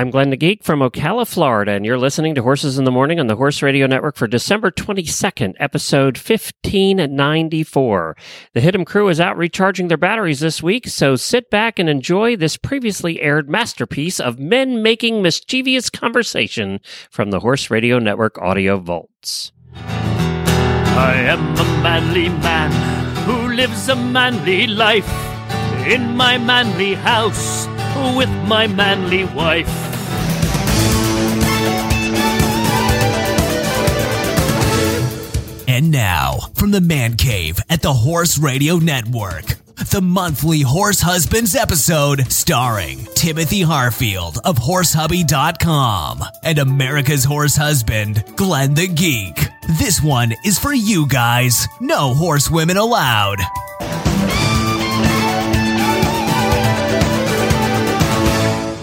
I'm Glenn the Geek from Ocala, Florida, and you're listening to Horses in the Morning on the Horse Radio Network for December 22nd, episode 1594. The Hit'em crew is out recharging their batteries this week, so sit back and enjoy this previously aired masterpiece of men making mischievous conversation from the Horse Radio Network audio vaults. I am a manly man who lives a manly life in my manly house with my manly wife. Now, from the Man Cave at the Horse Radio Network, the monthly Horse Husbands episode starring Timothy Harfield of HorseHubby.com and America's Horse Husband, Glenn the Geek. This one is for you guys. No horsewomen allowed.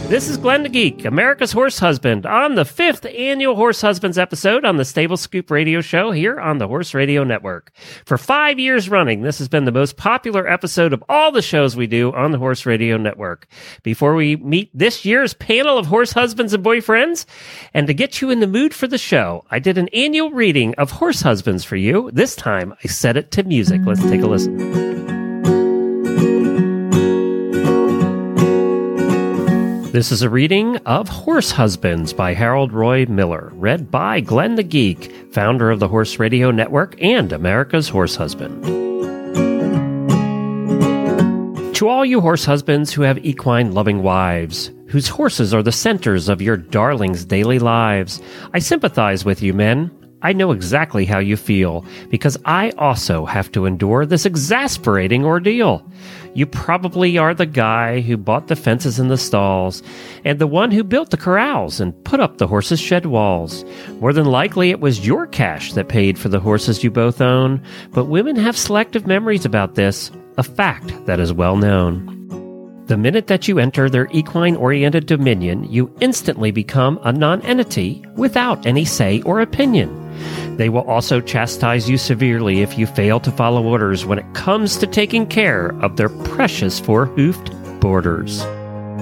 This is Glenn the Geek, America's Horse Husband, on the fifth annual Horse Husbands episode on the Stable Scoop radio show here on the Horse Radio Network. For five years running, this has been the most popular episode of all the shows we do on the Horse Radio Network. Before we meet this year's panel of horse husbands and boyfriends, and to get you in the mood for the show, I did an annual reading of Horse Husbands for you. This time, I set it to music. Let's take a listen. This is a reading of Horse Husbands by Harold Roy Miller, read by Glenn the Geek, founder of the Horse Radio Network and America's Horse Husband. To all you horse husbands who have equine loving wives, whose horses are the centers of your darlings' daily lives, I sympathize with you, men. I know exactly how you feel because I also have to endure this exasperating ordeal. You probably are the guy who bought the fences and the stalls, and the one who built the corrals and put up the horses' shed walls. More than likely, it was your cash that paid for the horses you both own, but women have selective memories about this, a fact that is well known. The minute that you enter their equine oriented dominion, you instantly become a nonentity without any say or opinion. They will also chastise you severely if you fail to follow orders when it comes to taking care of their precious four hoofed boarders.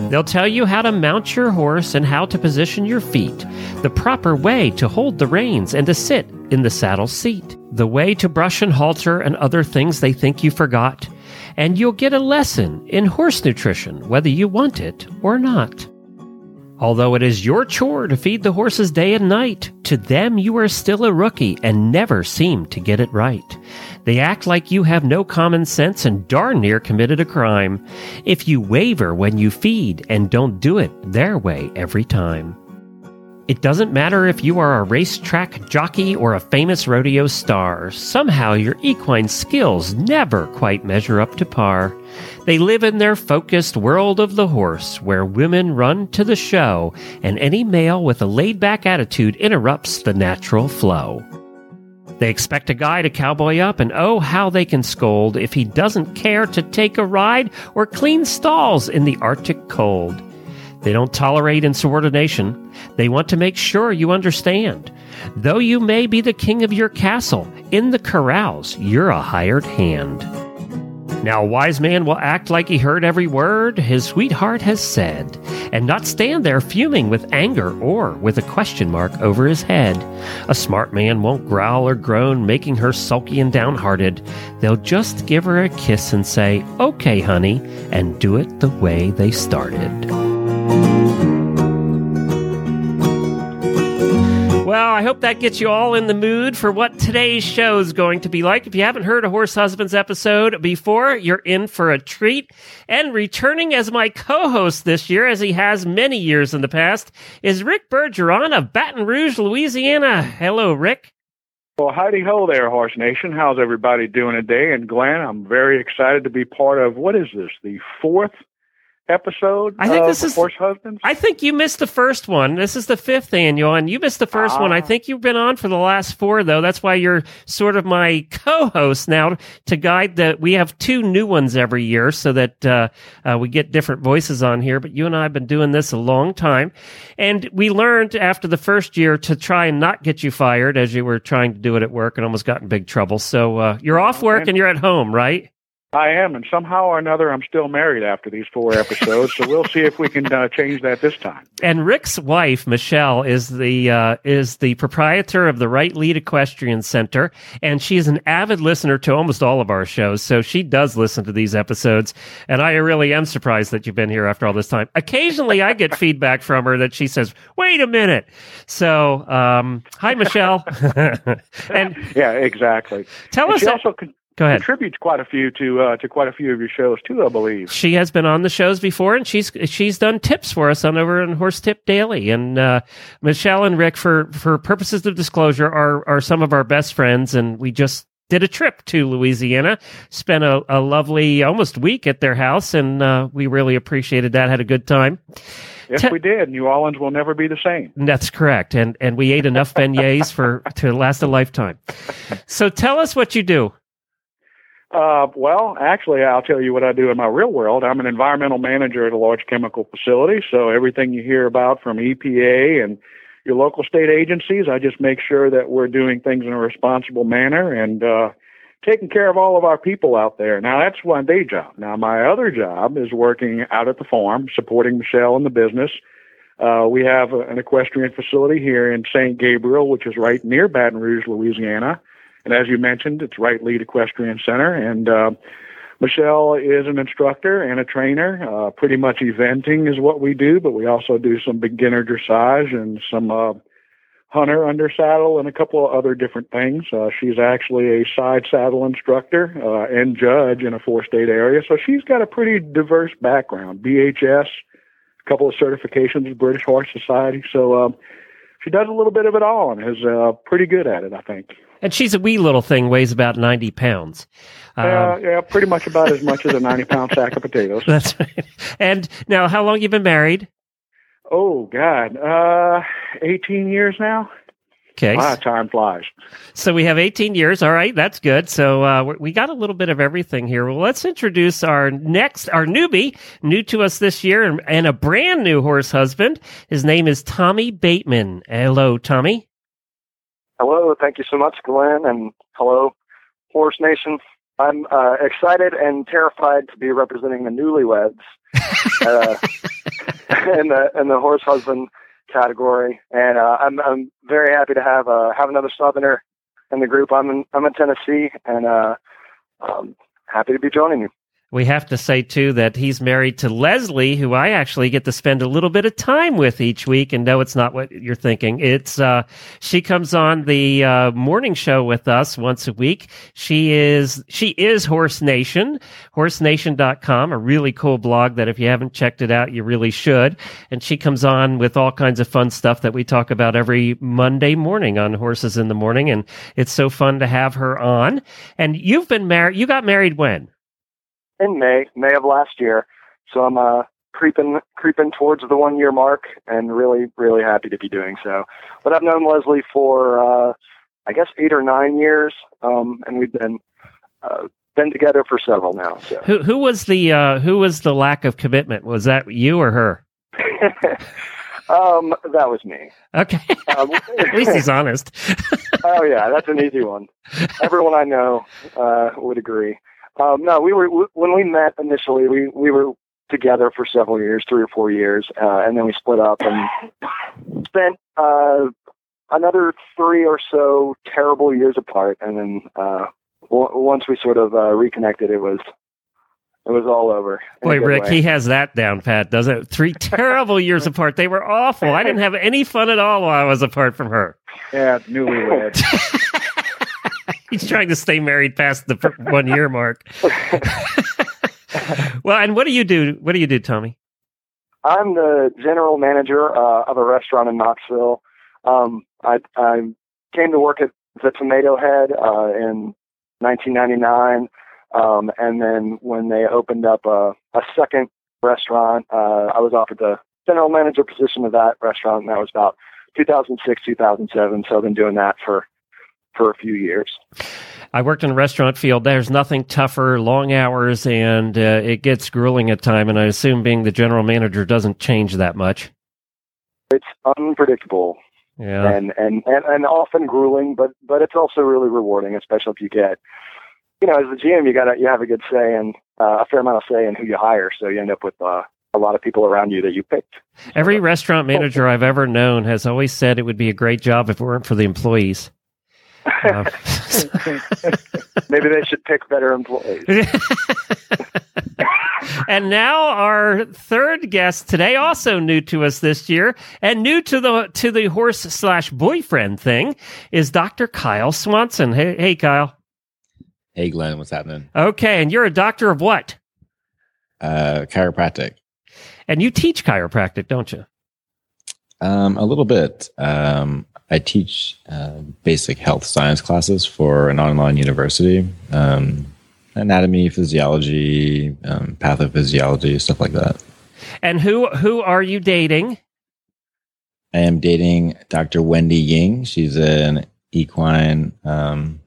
They'll tell you how to mount your horse and how to position your feet, the proper way to hold the reins and to sit in the saddle seat, the way to brush and halter and other things they think you forgot. And you'll get a lesson in horse nutrition, whether you want it or not. Although it is your chore to feed the horses day and night, to them you are still a rookie and never seem to get it right. They act like you have no common sense and darn near committed a crime if you waver when you feed and don't do it their way every time. It doesn't matter if you are a racetrack jockey or a famous rodeo star, somehow your equine skills never quite measure up to par. They live in their focused world of the horse, where women run to the show, and any male with a laid back attitude interrupts the natural flow. They expect a guy to cowboy up, and oh, how they can scold if he doesn't care to take a ride or clean stalls in the Arctic cold. They don't tolerate insubordination. They want to make sure you understand. Though you may be the king of your castle, in the corrals, you're a hired hand. Now, a wise man will act like he heard every word his sweetheart has said, and not stand there fuming with anger or with a question mark over his head. A smart man won't growl or groan, making her sulky and downhearted. They'll just give her a kiss and say, Okay, honey, and do it the way they started. Well, I hope that gets you all in the mood for what today's show is going to be like. If you haven't heard a Horse Husbands episode before, you're in for a treat. And returning as my co-host this year, as he has many years in the past, is Rick Bergeron of Baton Rouge, Louisiana. Hello, Rick. Well, howdy ho there, Horse Nation. How's everybody doing today? And Glenn, I'm very excited to be part of what is this, the fourth episode I think this is- Horse Husbands? I think you missed the first one. This is the fifth annual, and you missed the first one. I Ah. think you've been on for the last four, though. That's why you're sort of my co-host now to guide the. We have two new ones every year, so that uh, uh, we get different voices on here. But you and I have been doing this a long time, and we learned after the first year to try and not get you fired as you were trying to do it at work and almost got in big trouble. So uh, you're off work Okay. and you're at home, right? I am, and somehow or another, I'm still married after these four episodes. so we'll see if we can uh, change that this time. And Rick's wife, Michelle, is the uh, is the proprietor of the Right Lead Equestrian Center, and she is an avid listener to almost all of our shows. So she does listen to these episodes, and I really am surprised that you've been here after all this time. Occasionally, I get feedback from her that she says, "Wait a minute." So, um, hi, Michelle, and Yeah, exactly. tell And us. she that- also con- go ahead. contributes quite a few to uh, to quite a few of your shows too, I believe. She has been on the shows before, and she's she's done tips for us on over on Horse Tip Daily. And uh, Michelle and Rick, for for purposes of disclosure, are are some of our best friends, and we just did a trip to Louisiana, spent a, a lovely almost week at their house, and uh, we really appreciated that. Had a good time. Yes, Te- we did. New Orleans will never be the same. That's correct, and and we ate enough beignets for to last a lifetime. So tell us what you do. Uh, well, actually, I'll tell you what I do in my real world. I'm an environmental manager at a large chemical facility. So everything you hear about from EPA and your local state agencies, I just make sure that we're doing things in a responsible manner and uh, taking care of all of our people out there. Now, that's one day job. Now, my other job is working out at the farm, supporting Michelle in the business. Uh, we have an equestrian facility here in St. Gabriel, which is right near Baton Rouge, Louisiana. And as you mentioned, it's Right Lead Equestrian Center. And uh, Michelle is an instructor and a trainer. Uh, pretty much eventing is what we do, but we also do some beginner dressage and some uh, hunter under saddle and a couple of other different things. Uh, she's actually a side saddle instructor uh, and judge in a four state area. So she's got a pretty diverse background BHS, a couple of certifications British Horse Society. So um, she does a little bit of it all and is uh, pretty good at it, I think. And she's a wee little thing, weighs about ninety pounds. Um, Uh, yeah, pretty much about as much as a 90 pound sack of potatoes. That's right. And now, how long you been married? Oh, God. Uh, 18 years now? Okay, Wow, time flies. so we have 18 years. All right, that's good. So uh, we- we got a little bit of everything here. Well, let's introduce our next, our newbie, new to us this year, and, and a brand new horse husband. His name is Tommy Bateman. Hello, Tommy. Hello, thank you so much, Glenn, and hello, Horse Nation. I'm uh, excited and terrified to be representing the newlyweds uh, in the in the horse husband category, and uh, I'm I'm very happy to have uh, have another Southerner in the group. I'm in I'm in Tennessee, and uh, um, happy to be joining you. We have to say too that he's married to Leslie, who I actually get to spend a little bit of time with each week. And no, it's not what you're thinking. It's uh, she comes on the uh, morning show with us once a week. She is she is Horse Nation, horsenation.com, a really cool blog that if you haven't checked it out, you really should. And she comes on with all kinds of fun stuff that we talk about every Monday morning on Horses in the Morning. And it's so fun to have her on. And you've been married. You got married when? In May, May of last year. So I'm uh, creeping creeping towards the one year mark, and really really happy to be doing so. But I've known Leslie for uh, I guess eight or nine years, um, and we've been uh, been together for several now. So Who who was the uh, who was the lack of commitment? Was that you or her? um, that was me. Okay, Um, at least he's honest. oh yeah, that's an easy one. Everyone I know uh, would agree. Um, no, we were w- when we met initially. We we were together for several years, three or four years, uh, and then we split up and spent uh, another three or so terrible years apart. And then uh, w- once we sort of uh, reconnected, it was it was all over. Boy, Rick, way. he has that down pat, doesn't it? Three terrible years apart. They were awful. I didn't have any fun at all while I was apart from her. Yeah, newlyweds. He's trying to stay married past the one year mark. well, and what do you do? What do you do, Tommy? I'm the general manager uh, of a restaurant in Knoxville. Um, I, I came to work at the Tomato Head uh, in 1999, um, and then when they opened up a, a second restaurant. Uh, I was offered the general manager position of that restaurant, and that was about 2006, 2007. So I've been doing that for for a few years. I worked in the restaurant field. There's nothing tougher, long hours, and uh, it gets grueling at time. And I assume being the general manager doesn't change that much. It's unpredictable Yeah. and, and, and, and often grueling, but but it's also really rewarding, especially if you get, you know, as the GM, you got you have a good say and uh, a fair amount of say in who you hire, so you end up with uh, a lot of people around you that you picked. Every restaurant manager I've ever known has always said it would be a great job if it weren't for the employees. Uh, Maybe they should pick better employees. and now our third guest today, also new to us this year, and new to the to the horse slash boyfriend thing, is Dr. Kyle Swanson. Hey, hey, Kyle. Hey Glenn, what's happening? Okay, and you're a doctor of what? Uh, chiropractic. And you teach chiropractic, don't you? Um, a little bit. Um, I teach uh, basic health science classes for an online university. Um, anatomy, physiology, um, pathophysiology, stuff like that. And who who are you dating? I am dating Dr. Wendy Ying. She's an equine um,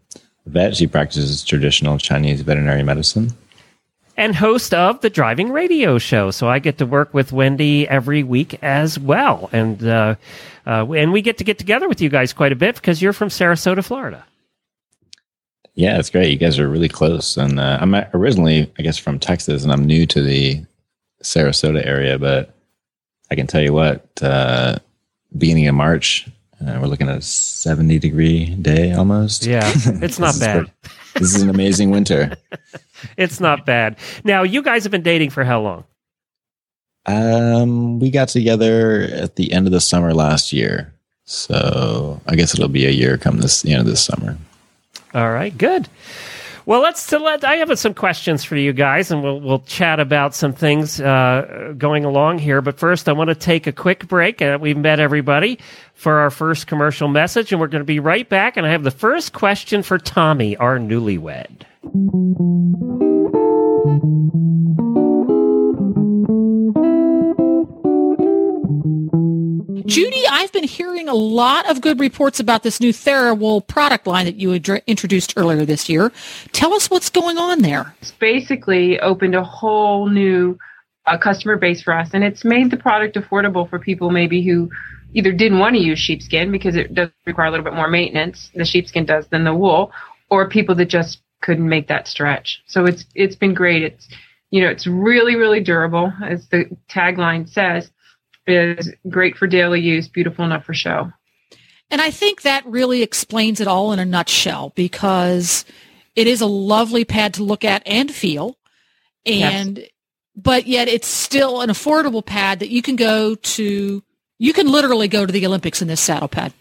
vet. She practices traditional Chinese veterinary medicine. And host of the driving radio show. So I get to work with Wendy every week as well, and uh, uh, and we get to get together with you guys quite a bit because you're from Sarasota, Florida. Yeah, it's great. You guys are really close. And uh, I'm originally, I guess, from Texas, and I'm new to the Sarasota area. But I can tell you what, uh, beginning of March, uh, we're looking at a 70 degree day almost. Yeah, it's not bad. This is an amazing winter. It's not bad. Now you guys have been dating for how long? Um, we got together at the end of the summer last year. So I guess it'll be a year come this the end of this summer. All right, good. Well, let's to let. I have some questions for you guys, and we'll we'll chat about some things uh, going along here. But first, I want to take a quick break. Uh, we've met everybody for our first commercial message, and we're going to be right back. And I have the first question for Tommy, our newlywed. Judy, I've been hearing a lot of good reports about this new TheraWool product line that you adre- introduced earlier this year. Tell us what's going on there. it's basically opened a whole new uh, customer base for us, and it's made the product affordable for people maybe who either didn't want to use sheepskin because it does require a little bit more maintenance, the sheepskin does than the wool, or people that just couldn't make that stretch. So it's it's been great. It's you know it's really really durable, as the tagline says. Is great for daily use, beautiful enough for show. And I think that really explains it all in a nutshell because it is a lovely pad to look at and feel. And but yet it's still an affordable pad that you can go to you can literally go to the Olympics in this saddle pad.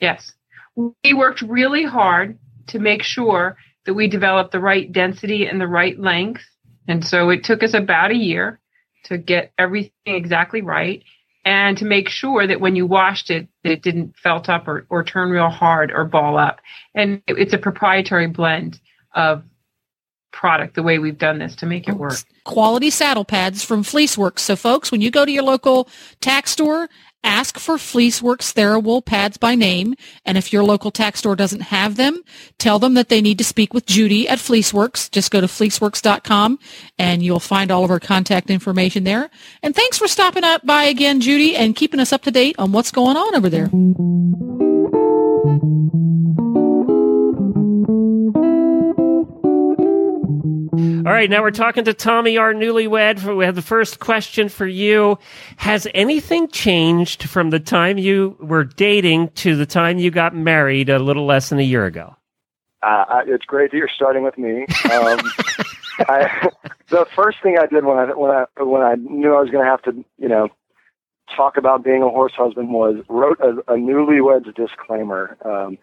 Yes. We worked really hard to make sure that we developed the right density and the right length. And so it took us about a year to get everything exactly right and to make sure that when you washed it, that it didn't felt up or, or turn real hard or ball up. And it- it's a proprietary blend of product, the way we've done this to make it work. Quality saddle pads from Fleeceworks. So folks, when you go to your local tack store, ask for Fleeceworks TheraWool pads by name. And if your local tack store doesn't have them, tell them that they need to speak with Judy at Fleeceworks. Just go to fleeceworks.com and you'll find all of our contact information there. And thanks for stopping up by again, Judy, and keeping us up to date on what's going on over there. All right, now we're talking to Tommy, our newlywed. We have the first question for you. Has anything changed from the time you were dating to the time you got married a little less than a year ago? Uh, it's great that you're starting with me. Um, I, the first thing I did when I when I when I knew I was going to have to, you know, talk about being a horse husband was wrote a, a newlyweds disclaimer um,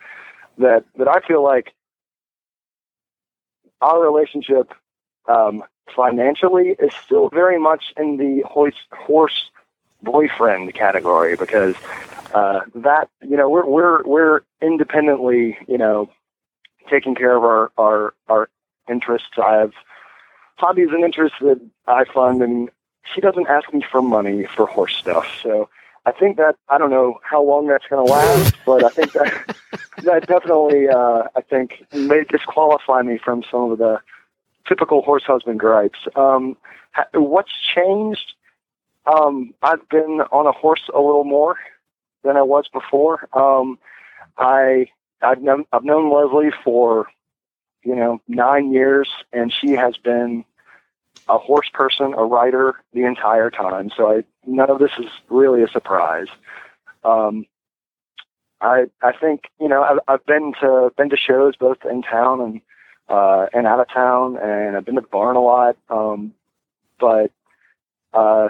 that that I feel like our relationship um, financially is still very much in the horse horse boyfriend category because uh, that you know we're we're we're independently you know taking care of our, our, our interests. I have hobbies and interests that I fund and she doesn't ask me for money for horse stuff. So I think that I don't know how long that's going to last, but I think that that definitely uh, I think may disqualify me from some of the typical horse husband gripes. Um, what's changed? Um, I've been on a horse a little more than I was before. Um, I I've known I've known Leslie for you know nine years, and she has been a horse person, a rider the entire time. So I none of this is really a surprise. Um, I I think you know I've, I've been to been to shows both in town and uh, and out of town, and I've been to the barn a lot. Um, but uh,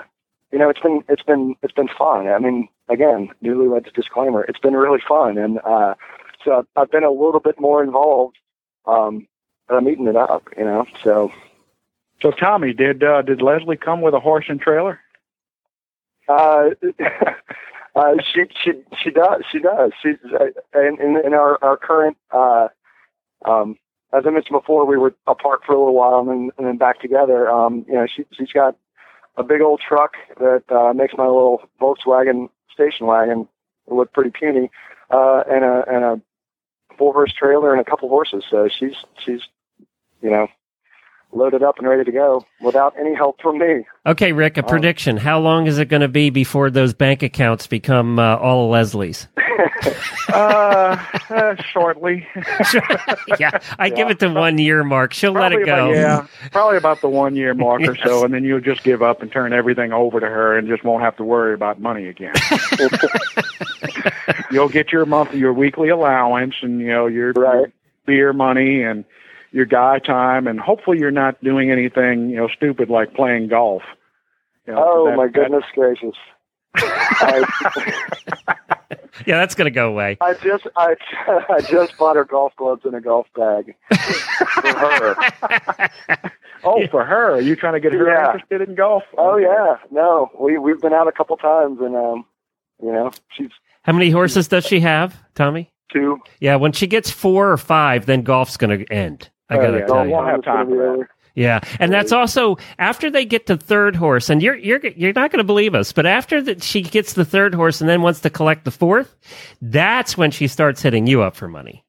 you know, it's been it's been it's been fun. I mean, again, newlyweds disclaimer. It's been really fun, and uh, so I've, I've been a little bit more involved. Um, but I'm eating it up, you know. So So, Tommy, did uh, did Leslie come with a horse and trailer? Uh, uh, she she she does she does she's uh, in in, in our our current uh, um, as I mentioned before, we were apart for a little while and then and then back together. Um, you know, she she's got a big old truck that uh, makes my little Volkswagen station wagon look pretty puny, uh, and a and a four horse trailer and a couple horses. So she's she's you know loaded up and ready to go without any help from me. Okay, Rick, a Um, prediction. How long is it going to be before those bank accounts become uh, all of Leslie's? Uh, uh shortly. yeah, I give it the one year mark. She'll let it Probably about- go. yeah, probably about the one year mark or so, and then you'll just give up and turn everything over to her, and just won't have to worry about money again. you'll get your monthly, your weekly allowance, and you know your, your beer money and your guy time, and hopefully you're not doing anything you know stupid like playing golf. You know, 'cause Oh that- my that- goodness gracious! I, Yeah, that's going to go away. I just I, I just bought her golf gloves and a golf bag for her. Oh, for her, are you trying to get her Yeah. interested in golf? Oh yeah, no, we we've been out a couple times and um, you know, she's How many horses does she have, Tommy? two. Yeah, when she gets four or five, then golf's going to end. I Oh, got to yeah, tell you. won't have time for that. Yeah, and that's also after they get to third horse, and you're you're you're not going to believe us, but after that she gets the third horse and then wants to collect the fourth, that's when she starts hitting you up for money.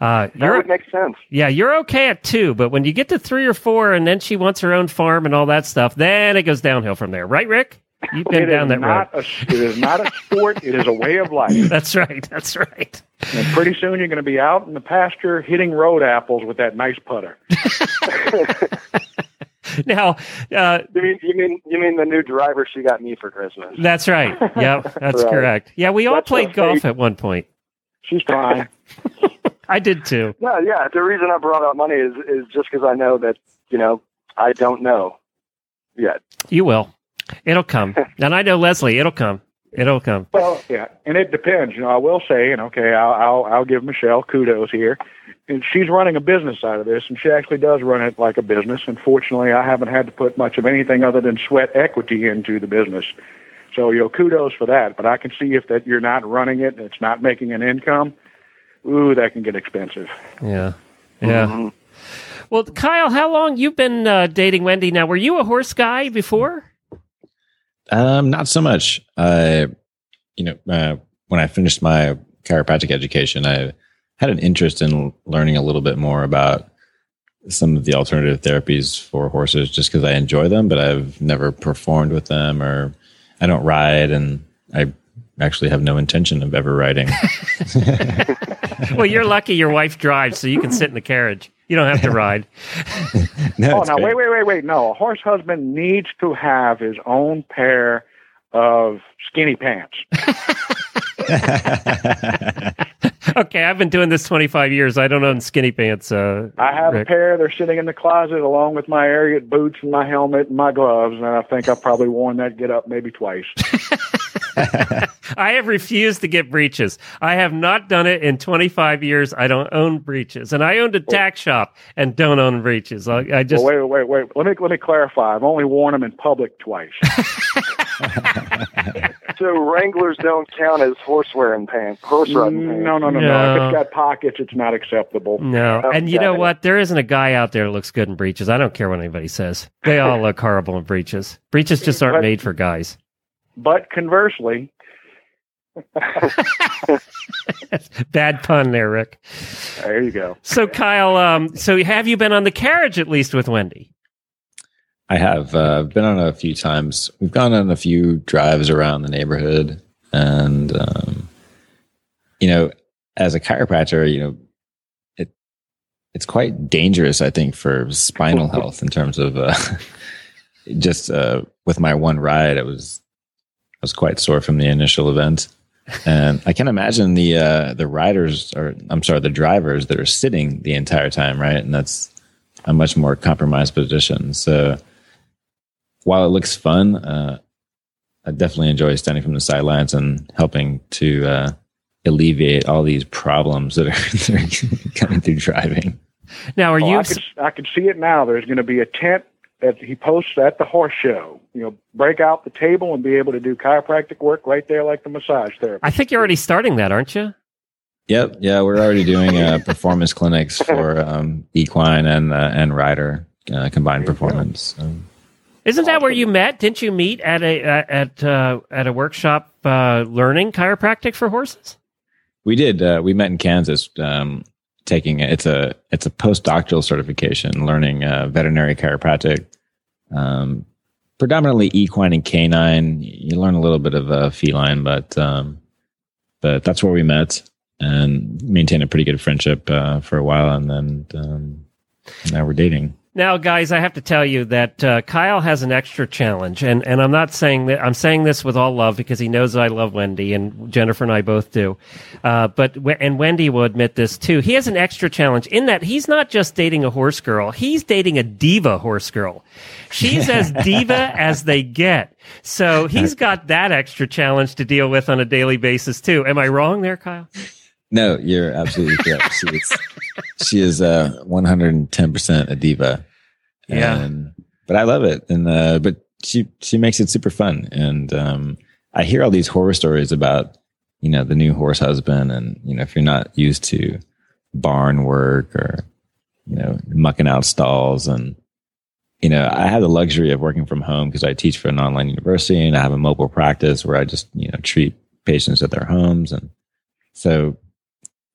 Uh, That would make sense. yeah, you're okay at two, but when you get to three or four, and then she wants her own farm and all that stuff, then it goes downhill from there, right, Rick? You've been It down that road. a, it is not a sport. it is a way of life. That's right. That's right. And pretty soon you're going to be out in the pasture hitting road apples with that nice putter. Now, uh, You mean you mean you mean the new driver she got me for Christmas? that's right. Yep, that's Right. correct. Yeah, we all That's played golf fake- at one point. She's trying. I did too. No, yeah. The reason I brought up money is is just because I know that you know I don't know yet. You will. It'll come. and I know Leslie. It'll come. It'll come. Well, yeah, and it depends. You know, I will say, and okay, I'll I'll, I'll give Michelle kudos here. And she's running a business out of this, and she actually does run it like a business. Unfortunately, I haven't had to put much of anything other than sweat equity into the business. So, you know, kudos for that. But I can see if that you're not running it, and it's not making an income. Ooh, that can get expensive. Yeah. Yeah. Well, Kyle, how long you've been uh, dating Wendy now? Were you a horse guy before? Um, not so much. I, you know, uh, when I finished my chiropractic education, I had an interest in learning a little bit more about some of the alternative therapies for horses, just because I enjoy them, but I've never performed with them, or I don't ride, and I actually have no intention of ever riding. well, you're lucky your wife drives, so you can sit in the carriage. You don't have to ride. no, oh, now wait, wait, wait, wait. No, a horse husband needs to have his own pair of skinny pants. okay, I've been doing this 25 years. I don't own skinny pants. Uh, I have Rick. a pair. They're sitting in the closet along with my Ariat boots and my helmet and my gloves, and I think I've probably worn that get up maybe twice. I have refused to get breeches. I have not done it in 25 years. I don't own breeches, and I owned a tack shop and don't own breeches. I, I just well, wait, wait, wait. Let me let me clarify. I've only worn them in public twice. so Wranglers don't count as horse wearing pants, horse riding pants. No, no, no, no, No. If it's got pockets, it's not acceptable. No, Oh, and you know okay. what? There isn't a guy out there that looks good in breeches. I don't care what anybody says. They all look horrible in breeches. Breeches just aren't But- made for guys. But conversely, Bad pun there, Rick. there you go. So Kyle, um, so have you been on the carriage at least with Wendy? I have uh, been on a few times. We've gone on a few drives around the neighborhood, and um, you know, as a chiropractor, you know, it it's quite dangerous, I think, for spinal health in terms of uh, just uh, with my one ride, I was I was quite sore from the initial event, and I can imagine the uh, the riders or I'm sorry, the drivers that are sitting the entire time, right? And that's a much more compromised position. So while it looks fun, uh, I definitely enjoy standing from the sidelines and helping to uh, alleviate all these problems that are, that are coming through driving. Now, are Oh, you? I could I could see it now. There's going to be a tent that he posts at the horse show. You know, break out the table and be able to do chiropractic work right there, like the massage therapy. I think you're already starting that, aren't you? Yep, yeah, we're already doing uh, performance clinics for um, equine and uh, and rider uh, combined performance. So. Isn't that where you met? Didn't you meet at a at uh, at a workshop uh, learning chiropractic for horses? We did. Uh, we met in Kansas, um, taking it's a it's a postdoctoral certification, learning uh, veterinary chiropractic, um, predominantly equine and canine. You learn a little bit of uh, feline, but um, but that's where we met and maintained a pretty good friendship uh, for a while, and then um, now we're dating. Now, guys, I have to tell you that uh, Kyle has an extra challenge, and, and I'm not saying that I'm saying this with all love because he knows I love Wendy, and Jennifer and I both do. Uh, but and Wendy will admit this too. He has an extra challenge in that he's not just dating a horse girl; he's dating a diva horse girl. She's as diva as they get. So he's got that extra challenge to deal with on a daily basis too. Am I wrong there, Kyle? No, you're absolutely correct. She is, she is uh, 110% a diva. Yeah. But I love it. And, uh, but she, she makes it super fun. And, um, I hear all these horror stories about, you know, the new horse husband. And, you know, if you're not used to barn work or, you know, mucking out stalls and, you know, I have the luxury of working from home because I teach for an online university and I have a mobile practice where I just, you know, treat patients at their homes. And so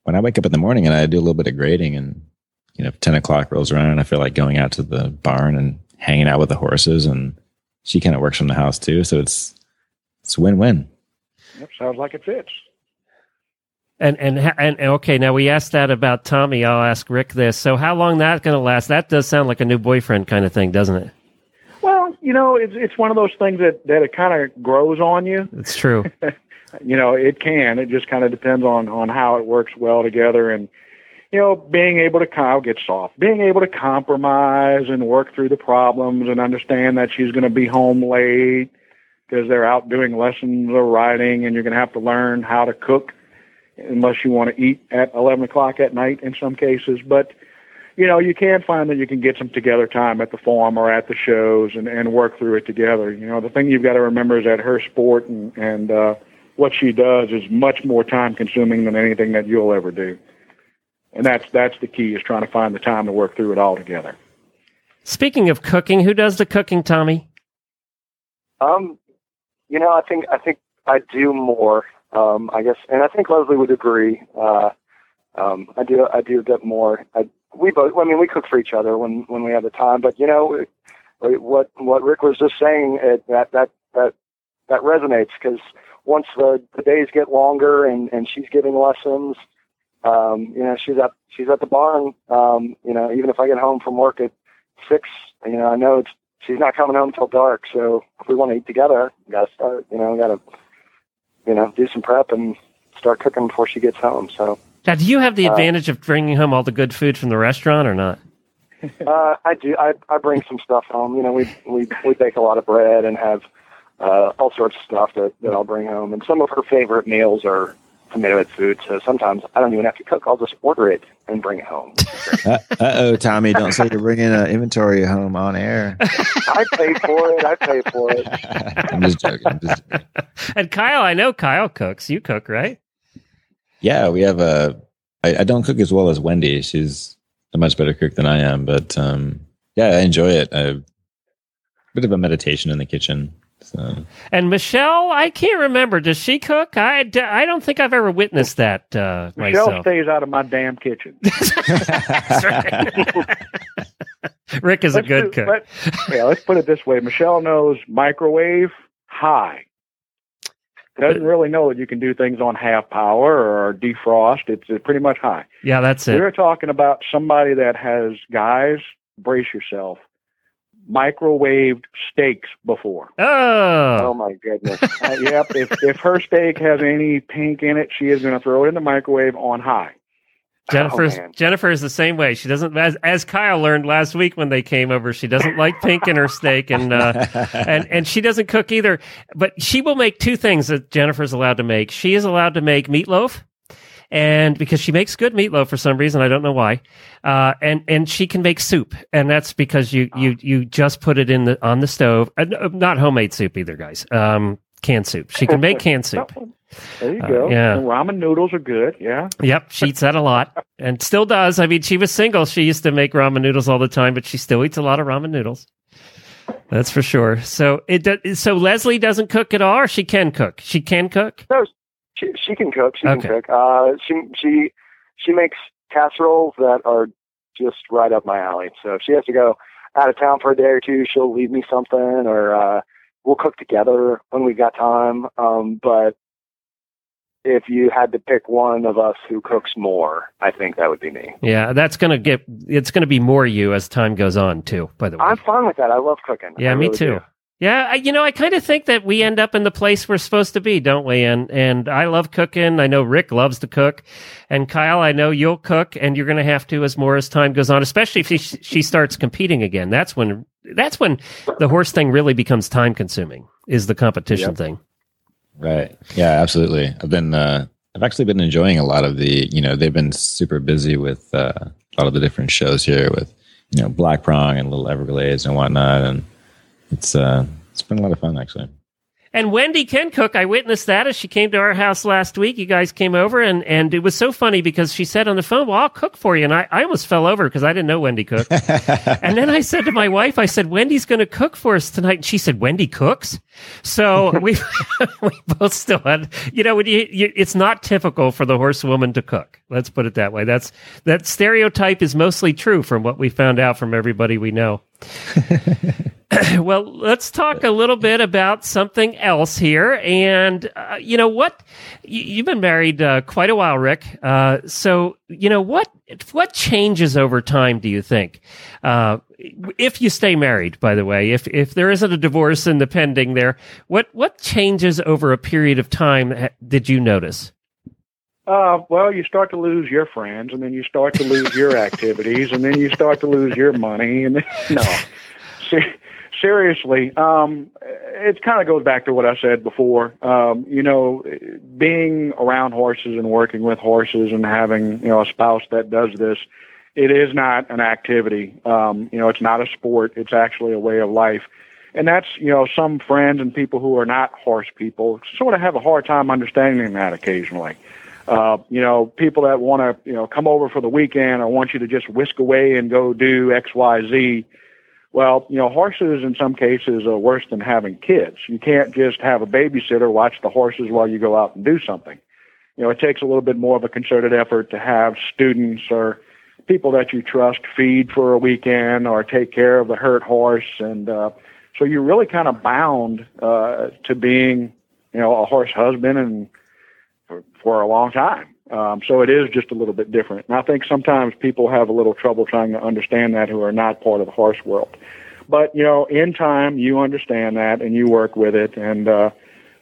when I wake up in the morning and I do a little bit of grading and, you know, 10 o'clock rolls around and I feel like going out to the barn and hanging out with the horses and she kind of works from the house too. So it's, it's win-win. Yep, sounds like it fits. And, and and and okay, now we asked that about Tommy. I'll ask Rick this. So, how long that going to last? That does sound like a new boyfriend kind of thing, doesn't it? Well, you know, it's it's one of those things that that it kind of grows on you. It's true. you know, it can. It just kind of depends on on how it works well together, and you know, being able to of get soft, being able to compromise and work through the problems, and understand that she's going to be home late because they're out doing lessons or riding, and you're going to have to learn how to cook, unless you want to eat at eleven o'clock at night in some cases, but. You know, you can find that you can get some together time at the farm or at the shows and, and work through it together. You know, the thing you've got to remember is that her sport and, and uh, what she does is much more time consuming than anything that you'll ever do. And that's that's the key is trying to find the time to work through it all together. Speaking of cooking, who does the cooking, Tommy? Um, you know, I think I think I do more. Um, I guess, and I think Leslie would agree. Uh, um, I do I do a bit more. I, we both. I mean, we cook for each other when when we have the time. But you know, what what Rick was just saying it, that that that that resonates because once the the days get longer and and she's giving lessons, um, you know, she's at she's at the barn. Um, you know, even if I get home from work at six, you know, I know it's she's not coming home till dark. So if we want to eat together, we got to start. You know, got to you know do some prep and start cooking before she gets home. So. Now, do you have the Uh, advantage of bringing home all the good food from the restaurant or not? Uh, I do. I, I bring some stuff home. You know, we we we bake a lot of bread and have uh, all sorts of stuff that, that I'll bring home. And some of her favorite meals are tomato food. So sometimes I don't even have to cook. I'll just order it and bring it home. Uh oh, Tommy! Don't say you're bringing an inventory home on air. I pay for it. I pay for it. I'm just joking. I'm just joking. And Kyle, I know Kyle cooks. You cook, right? Yeah, we have a. I, I don't cook as well as Wendy. She's a much better cook than I am, but um, yeah, I enjoy it. A bit of a meditation in the kitchen. So And Michelle, I can't remember. Does she cook? I, I don't think I've ever witnessed that uh, Michelle myself. stays out of my damn kitchen. That's right. Rick is a Let's good do- cook. let- yeah, let's put it this way. Michelle knows microwave high. Doesn't really know that you can do things on half power or defrost. It's uh, pretty much high. Yeah, that's it. We're talking about somebody that has guys. Brace yourself. Microwaved steaks before. Oh Oh, my goodness. Uh, yep. If if her steak has any pink in it, she is going to throw it in the microwave on high. Jennifer's Oh. Jennifer is the same way. She doesn't, as, as Kyle learned last week when they came over, she doesn't like pink in her steak, and uh, and and she doesn't cook either. But she will make two things that Jennifer's allowed to make. She is allowed to make meatloaf, and because she makes good meatloaf for some reason, I don't know why. Uh, and and she can make soup, and that's because you you you just put it in the on the stove. Uh, not homemade soup either, guys. Um, canned soup. She can make canned soup. There you Uh, go. yeah. And ramen noodles are good. Yeah. Yep, she eats that a lot and still does. I mean, she was single. She used to make ramen noodles all the time, but she still eats a lot of ramen noodles. That's for sure. So it so Leslie doesn't cook at all, or she can cook. She can cook. No, she she can cook. She Okay. can cook. Uh, she she she makes casseroles that are just right up my alley. So if she has to go out of town for a day or two, she'll leave me something, or uh, we'll cook together when we got time. Um, but if you had to pick one of us who cooks more, I think that would be me. Yeah, that's gonna get. It's gonna be more you as time goes on too. By the way, I'm fine with that. I love cooking. Yeah, I me really too. do. Yeah, I, you know, I kind of think that we end up in the place we're supposed to be, don't we? And and I love cooking. I know Rick loves to cook, and Kyle, I know you'll cook, and you're going to have to as more as time goes on, especially if she, she starts competing again. That's when that's when the horse thing really becomes time consuming. Is the competition Yep. thing? Right. Yeah, absolutely. I've been uh I've actually been enjoying a lot of the, you know, they've been super busy with uh, a lot of the different shows here with, you know, Black Prong and Little Everglades and whatnot and it's uh it's been a lot of fun actually. And Wendy can cook. I witnessed that as she came to our house last week. You guys came over, and, and it was so funny because she said on the phone, Well, I'll cook for you. And I, I almost fell over because I didn't know Wendy cooked. and then I said to my wife, I said, Wendy's going to cook for us tonight. And she said, Wendy cooks? So we, we both still had, you know, you, you, it's not typical for the horsewoman to cook. Let's put it that way. That's That stereotype is mostly true from what we found out from everybody we know. well, let's talk a little bit about something else here. And, uh, you know, what you, you've been married uh, quite a while, Rick. Uh, so, you know, what what changes over time, do you think? Uh, if you stay married, by the way, if if there isn't a divorce in the pending there, what what changes over a period of time did you notice? Uh, well, you start to lose your friends, and then you start to lose your activities, and then you start to lose your money, and then, no, Se- seriously, um, it kind of goes back to what I said before. Um, you know, being around horses and working with horses and having you know a spouse that does this, it is not an activity. Um, you know, it's not a sport. It's actually a way of life. And that's, you know, some friends and people who are not horse people sort of have a hard time understanding that occasionally uh, you know, people that want to, you know, come over for the weekend or want you to just whisk away and go do X, Y, Z. Well, you know, horses in some cases are worse than having kids. You can't just have a babysitter watch the horses while you go out and do something. You know, it takes a little bit more of a concerted effort to have students or people that you trust feed for a weekend or take care of the hurt horse. And uh, so you're really kind of bound uh, to being, you know, a horse husband and for, for a long time. Um, so it is just a little bit different. And I think sometimes people have a little trouble trying to understand that who are not part of the horse world. But, you know, in time, you understand that and you work with it. And, uh,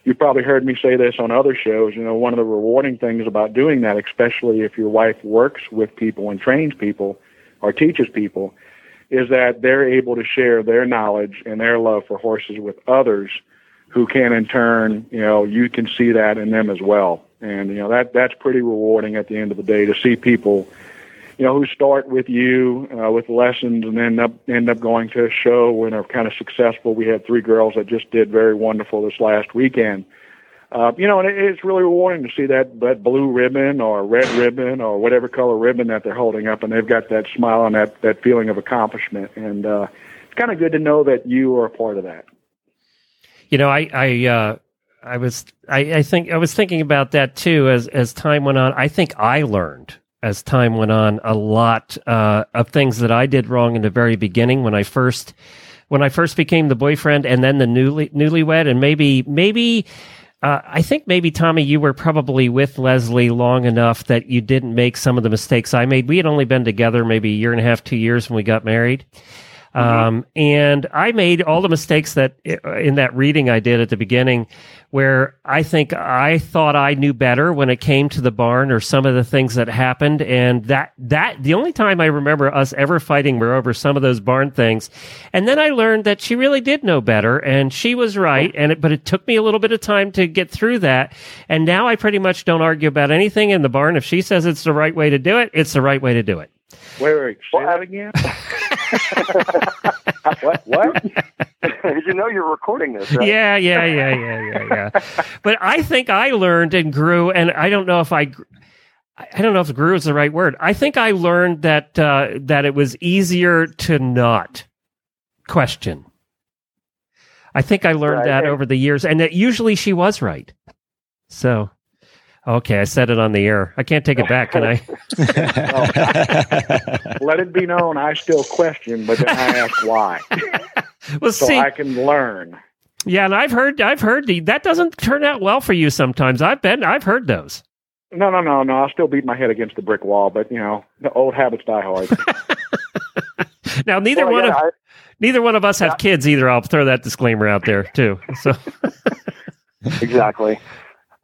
you've probably heard me say this on other shows. You know, one of the rewarding things about doing that, especially if your wife works with people and trains people or teaches people, is that they're able to share their knowledge and their love for horses with others who can in turn, you know, you can see that in them as well. And you know that that's pretty rewarding at the end of the day to see people, you know, who start with you uh, with lessons and end up end up going to a show when they're kind of successful. We had three girls that just did very wonderful this last weekend. Uh, you know, and it, it's really rewarding to see that that blue ribbon or red ribbon or whatever color ribbon that they're holding up, and they've got that smile and that that feeling of accomplishment. And uh, it's kind of good to know that you are a part of that. You know, I I uh, I was I, I think I was thinking about that too as as time went on. I think I learned as time went on a lot uh, of things that I did wrong in the very beginning when I first when I first became the boyfriend and then the newly newlywed, and maybe maybe. Uh, I think maybe Tommy, you were probably with Leslie long enough that you didn't make some of the mistakes I made. We had only been together maybe a year and a half, two years when we got married, um, and I made all the mistakes that uh, in that reading I did at the beginning, where I think I thought I knew better when it came to the barn or some of the things that happened. And that, that, the only time I remember us ever fighting were over some of those barn things. And then I learned that she really did know better and she was right. And it, but it took me a little bit of time to get through that. And now I pretty much don't argue about anything in the barn. If she says it's the right way to do it, it's the right way to do it. Wait, wait, say that again. what? What? you know you're recording this, right? Yeah, yeah, yeah, yeah, yeah, yeah. but I think I learned and grew, and I don't know if I. gr- I don't know if grew is the right word. I think I learned that uh, that it was easier to not question. I think I learned Right, that over the years, and that usually she was right. So, okay, I said it on the air. I can't take it back, can I? Let it be known I still question, but then I ask why, Well, so see, I can learn. yeah, and I've heard, I've heard the, that doesn't turn out well for you sometimes. I've been, I've heard those. No, no, no, no. I'll still beat my head against the brick wall, but you know, the old habits die hard. Now, neither Well, one yeah, of I- neither one of us have kids either. I'll throw that disclaimer out there too. So, exactly.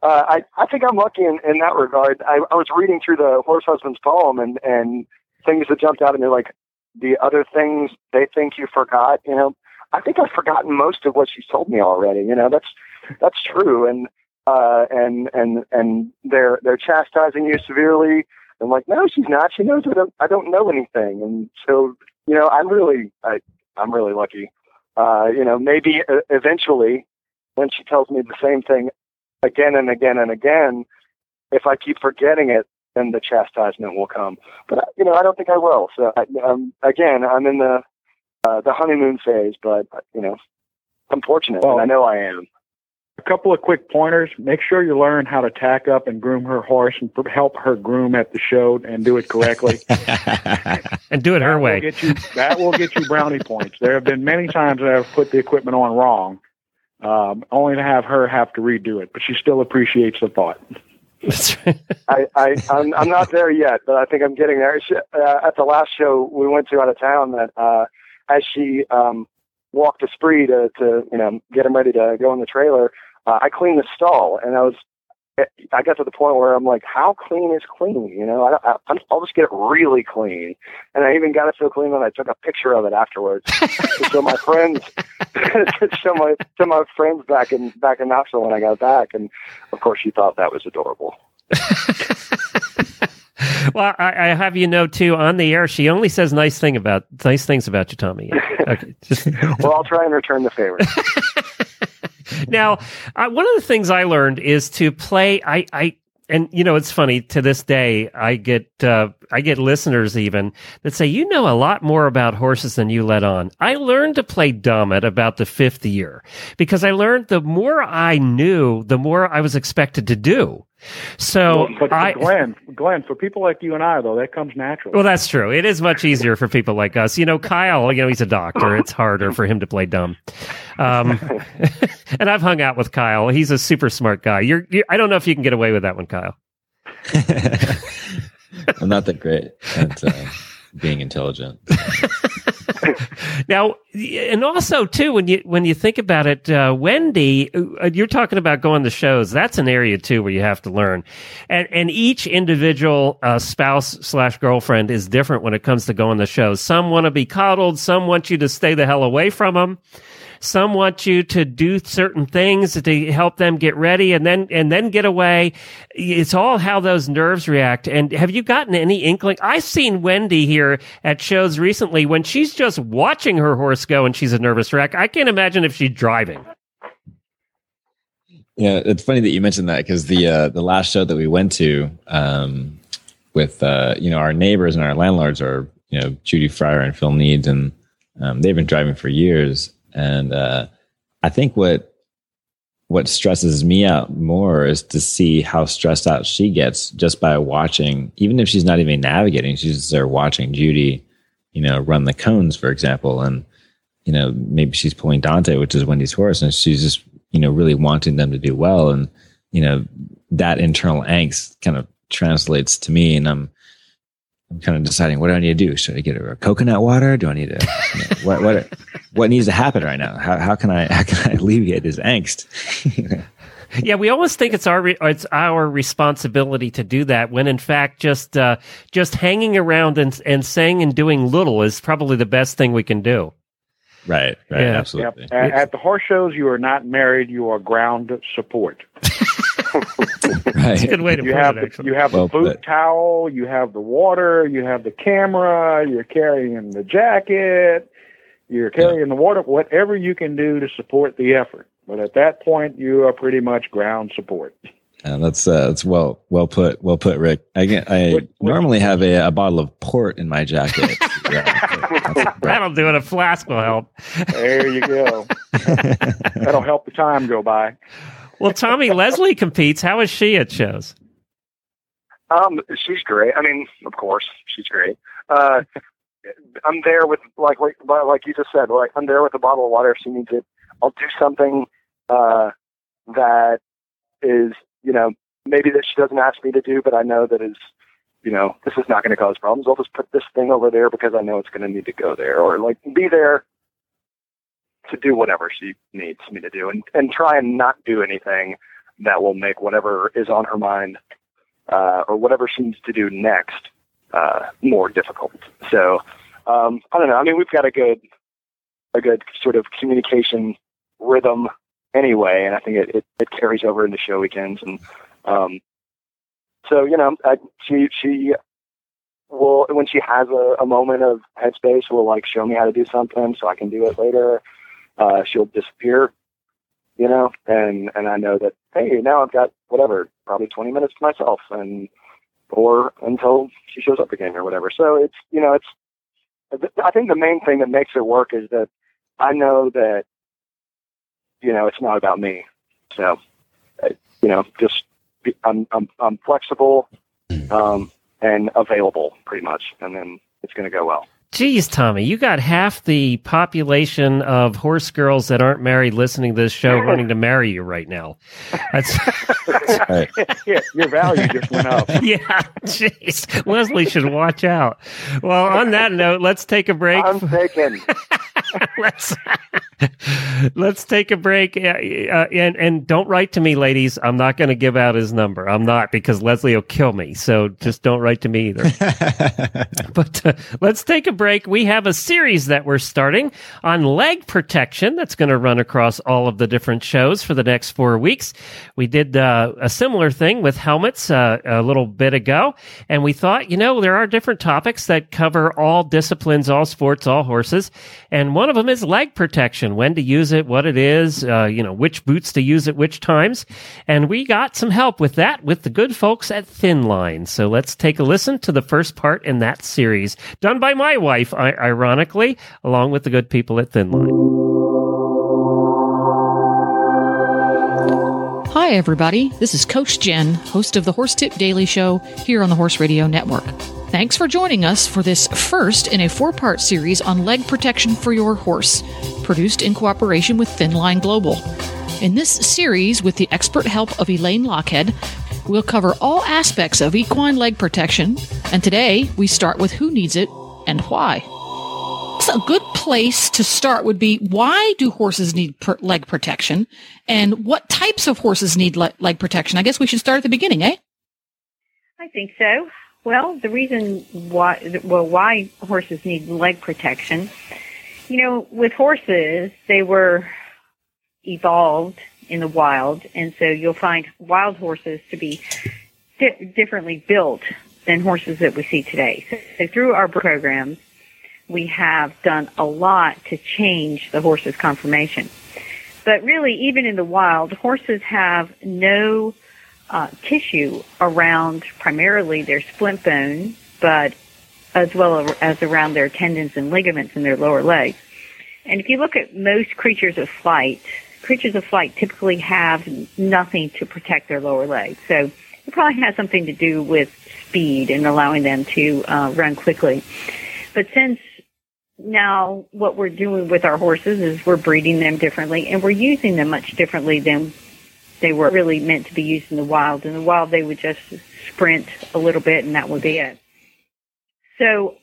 Uh, I I think I'm lucky in, in that regard. I, I was reading through the horse husband's poem and and things that jumped out at me like the other things they think you forgot. You know, I think I've forgotten most of what she's told me already. You know, that's that's true. And uh, and and and they're they're chastising you severely. I'm like, no, she's not. She knows that I don't know anything. And so, you know, I'm really I I'm really lucky. Uh, you know, maybe uh, eventually when she tells me the same thing again and again and again, if I keep forgetting it, then the chastisement will come. But uh, you know, I don't think I will. So I, um, again, I'm in the uh, the honeymoon phase, but you know, I'm fortunate, Well- and I know I am. A couple of quick pointers. Make sure you learn how to tack up and groom her horse and pr- help her groom at the show and do it correctly. and do it her That will way. get you, that will get you brownie points. There have been many times that I've put the equipment on wrong, um, only to have her have to redo it, but she still appreciates the thought. That's right. I, I I'm, I'm not there yet, but I think I'm getting there. She, uh, at the last show we went to out of town, that uh, as she um, walked the spree to, to you know get him ready to go in the trailer, uh, I cleaned the stall, and I was I got to the point where I'm like, how clean is clean? You know, I, I, I'll just get it really clean, and I even got it so clean that I took a picture of it afterwards to show my friends, to show my to my friends back in back in Knoxville when I got back, and of course she thought that was adorable. well, I, I have you know too on the air. She only says nice thing about nice things about you, Tommy. Okay, just Well, I'll try and return the favor. Now, uh, one of the things I learned is to play. I, I, and you know, it's funny. To this day, I get, uh, I get listeners even that say, "You know a lot more about horses than you let on." I learned to play dumb at about the fifth year because I learned the more I knew, the more I was expected to do. So but, but I, Glenn, Glenn, for people like you and I, though, that comes naturally. well, that's true. It is much easier for people like us. You know, Kyle, you know, he's a doctor. It's harder for him to play dumb. Um, and I've hung out with Kyle. He's a super smart guy. You're, you I don't know if you can get away with that one, Kyle. I'm not that great at uh, being intelligent. Now, and also too, when you when you think about it, uh, Wendy, uh, you're talking about going to shows. That's an area too where you have to learn, and and each individual uh, spouse slash girlfriend is different when it comes to going to shows. Some want to be coddled. Some want you to stay the hell away from them. Some want you to do certain things to help them get ready and then, and then get away. It's all how those nerves react. And have you gotten any inkling? I've seen Wendy here at shows recently when she's just watching her horse go and she's a nervous wreck. I can't imagine if she's driving. Yeah, it's funny that you mentioned that because the uh, the last show that we went to um, with uh, you know our neighbors and our landlords are you know Judy Fryer and Phil Needs, and um, they've been driving for years. And uh, I think what what stresses me out more is to see how stressed out she gets just by watching, even if she's not even navigating, she's just there watching Judy, you know, run the cones, for example, and you know maybe she's pulling Dante, which is Wendy's horse, and she's just you know really wanting them to do well, and you know that internal angst kind of translates to me, and I'm I'm kind of deciding what do I need to do. Should I get her a coconut water? Do I need to you know, what what what needs to happen right now? How how can I how can I alleviate this angst? yeah, we always think it's our it's our responsibility to do that when in fact just uh, just hanging around and and saying and doing little is probably the best thing we can do. Right, right, Yeah. absolutely. Yep. At, at the horse shows, you are not married; you are ground support. It's a good way to you put have it. the, Actually, you have Well the boot put. towel, you have the water, you have the camera, you're carrying the jacket, you're carrying the water. Whatever you can do to support the effort. But at that point, you are pretty much ground support. Uh, that's uh, that's well well put well put Rick. I get, I What- what- normally have a, a bottle of port in my jacket. Yeah. that'll do it. A flask will help. There you go. That'll help the time go by. Well, Tommy Leslie competes. How is she at shows? Um, she's great. I mean, of course, she's great. Uh, I'm there with like like like you just said. Like I'm there with a bottle of water if she needs it. I'll do something uh, that is you know maybe that she doesn't ask me to do, but I know that is you know this is not going to cause problems. I'll just put this thing over there because I know it's going to need to go there, or like be there to do whatever she needs me to do, and and try and not do anything that will make whatever is on her mind uh, or whatever she needs to do next uh, more difficult. So um, I don't know. I mean, we've got a good a good sort of communication rhythm anyway, and I think it, it, it carries over into show weekends. And um, so you know, I, she she will when she has a, a moment of headspace, will like show me how to do something so I can do it later. Uh, she'll disappear, you know, and and I know that hey, now I've got whatever, probably 20 minutes to myself, and or until she shows up again or whatever. So it's you know it's I think the main thing that makes it work is that I know that you know it's not about me. So uh, you know just be, I'm I'm I'm flexible um, and available pretty much, and then it's going to go well. Geez, Tommy, you got half the population of horse girls that aren't married listening to this show wanting to marry you right now. That's Right. yeah, your value just went up. yeah, jeez. Leslie should watch out. Well, on that note, let's take a break. I'm taken. let's let's take a break. Uh, and and don't write to me ladies. I'm not going to give out his number. I'm not because leslie will kill me. So just don't write to me either. But uh, let's take a break. We have a series that we're starting on leg protection that's going to run across all of the different shows for the next four weeks. We did uh, a similar thing with helmets uh, a little bit ago and we thought you know there are different topics that cover all disciplines all sports all horses. And one of them is leg protection when to use it what it is uh, you know which boots to use at which times and we got some help with that with the good folks at thin line so let's take a listen to the first part in that series done by my wife ironically along with the good people at thin line Hi, everybody. This is Coach Jen, host of the Horse Tip Daily Show here on the Horse Radio Network. Thanks for joining us for this first in a four part series on leg protection for your horse, produced in cooperation with Thin Line Global. In this series, with the expert help of Elaine Lochhead, we'll cover all aspects of equine leg protection, and today we start with who needs it and why. A good place to start would be why do horses need per- leg protection and what types of horses need le- leg protection? I guess we should start at the beginning, eh? I think so. Well, the reason why, well, why horses need leg protection You know, with horses, they were evolved in the wild, and so you'll find wild horses to be di- differently built than horses that we see today. So, so through our programs, we have done a lot to change the horse's conformation. But really, even in the wild, horses have no uh, tissue around primarily their splint bone, but as well as around their tendons and ligaments in their lower legs. And if you look at most creatures of flight, creatures of flight typically have nothing to protect their lower legs. So it probably has something to do with speed and allowing them to uh, run quickly. But since now what we're doing with our horses is we're breeding them differently and we're using them much differently than they were really meant to be used in the wild. In the wild, they would just sprint a little bit and that would be it. So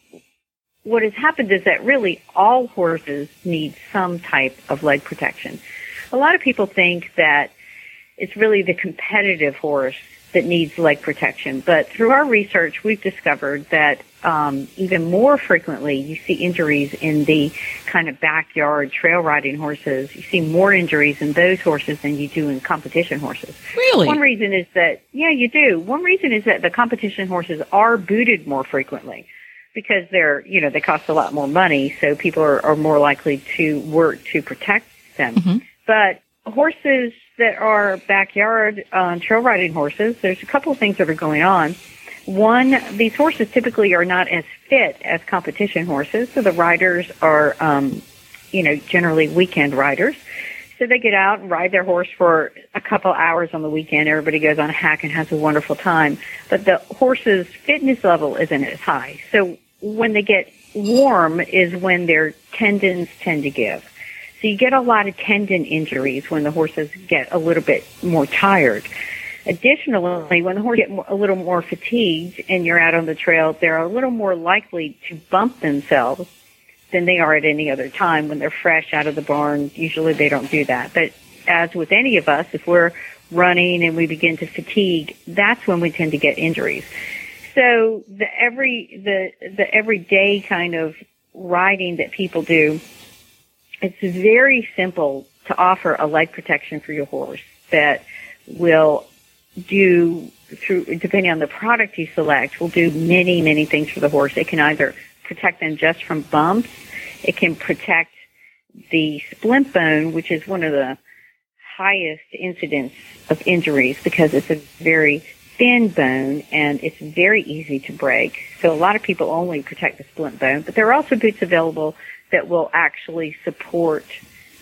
what has happened is that really all horses need some type of leg protection. A lot of people think that it's really the competitive horse that needs leg protection. But through our research, we've discovered that um, even more frequently you see injuries in the kind of backyard trail riding horses. You see more injuries in those horses than you do in competition horses. Really? One reason is that, yeah, you do. One reason is that the competition horses are booted more frequently because they're, you know, they cost a lot more money, so people are, are more likely to work to protect them. Mhm. But horses that are backyard um, trail riding horses, there's a couple of things that are going on. One, these horses typically are not as fit as competition horses, so the riders are, um, you know, generally weekend riders. So they get out and ride their horse for a couple hours on the weekend. Everybody goes on a hack and has a wonderful time. But the horse's fitness level isn't as high. So when they get warm is when their tendons tend to give. So you get a lot of tendon injuries when the horses get a little bit more tired. Additionally, when the horse get a little more fatigued and you're out on the trail, they're a little more likely to bump themselves than they are at any other time when they're fresh out of the barn. Usually they don't do that. But as with any of us, if we're running and we begin to fatigue, that's when we tend to get injuries. So the every the the everyday kind of riding that people do, it's very simple to offer a leg protection for your horse that will do through depending on the product you select will do many many things for the horse. It can either protect them just from bumps. It can protect the splint bone which is one of the highest incidence of injuries because it's a very thin bone and it's very easy to break. So a lot of people only protect the splint bone but there are also boots available that will actually support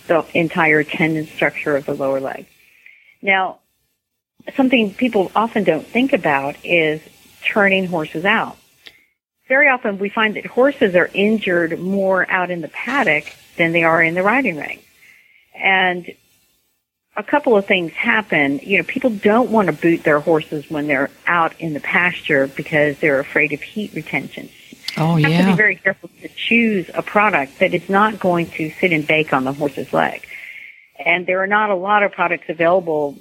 the entire tendon structure of the lower leg now something people often don't think about is turning horses out. Very often we find that horses are injured more out in the paddock than they are in the riding ring. And a couple of things happen. You know, people don't want to boot their horses when they're out in the pasture because they're afraid of heat retention. Oh, You have to be very careful to choose a product that is not going to sit and bake on the horse's leg. And there are not a lot of products available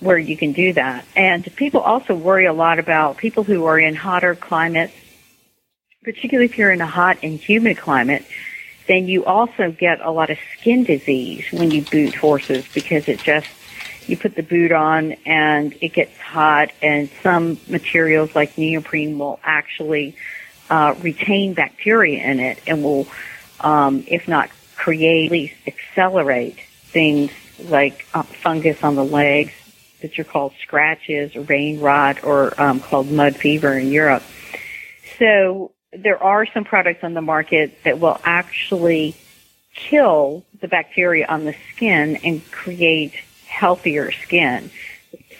where you can do that. And people also worry a lot about people who are in hotter climates, particularly if you're in a hot and humid climate, then you also get a lot of skin disease when you boot horses because it just, you put the boot on and it gets hot and some materials like neoprene will actually uh, retain bacteria in it and will, um, if not create, at least accelerate things like uh, fungus on the legs that are called scratches or rain rot or um, called mud fever in Europe. So there are some products on the market that will actually kill the bacteria on the skin and create healthier skin.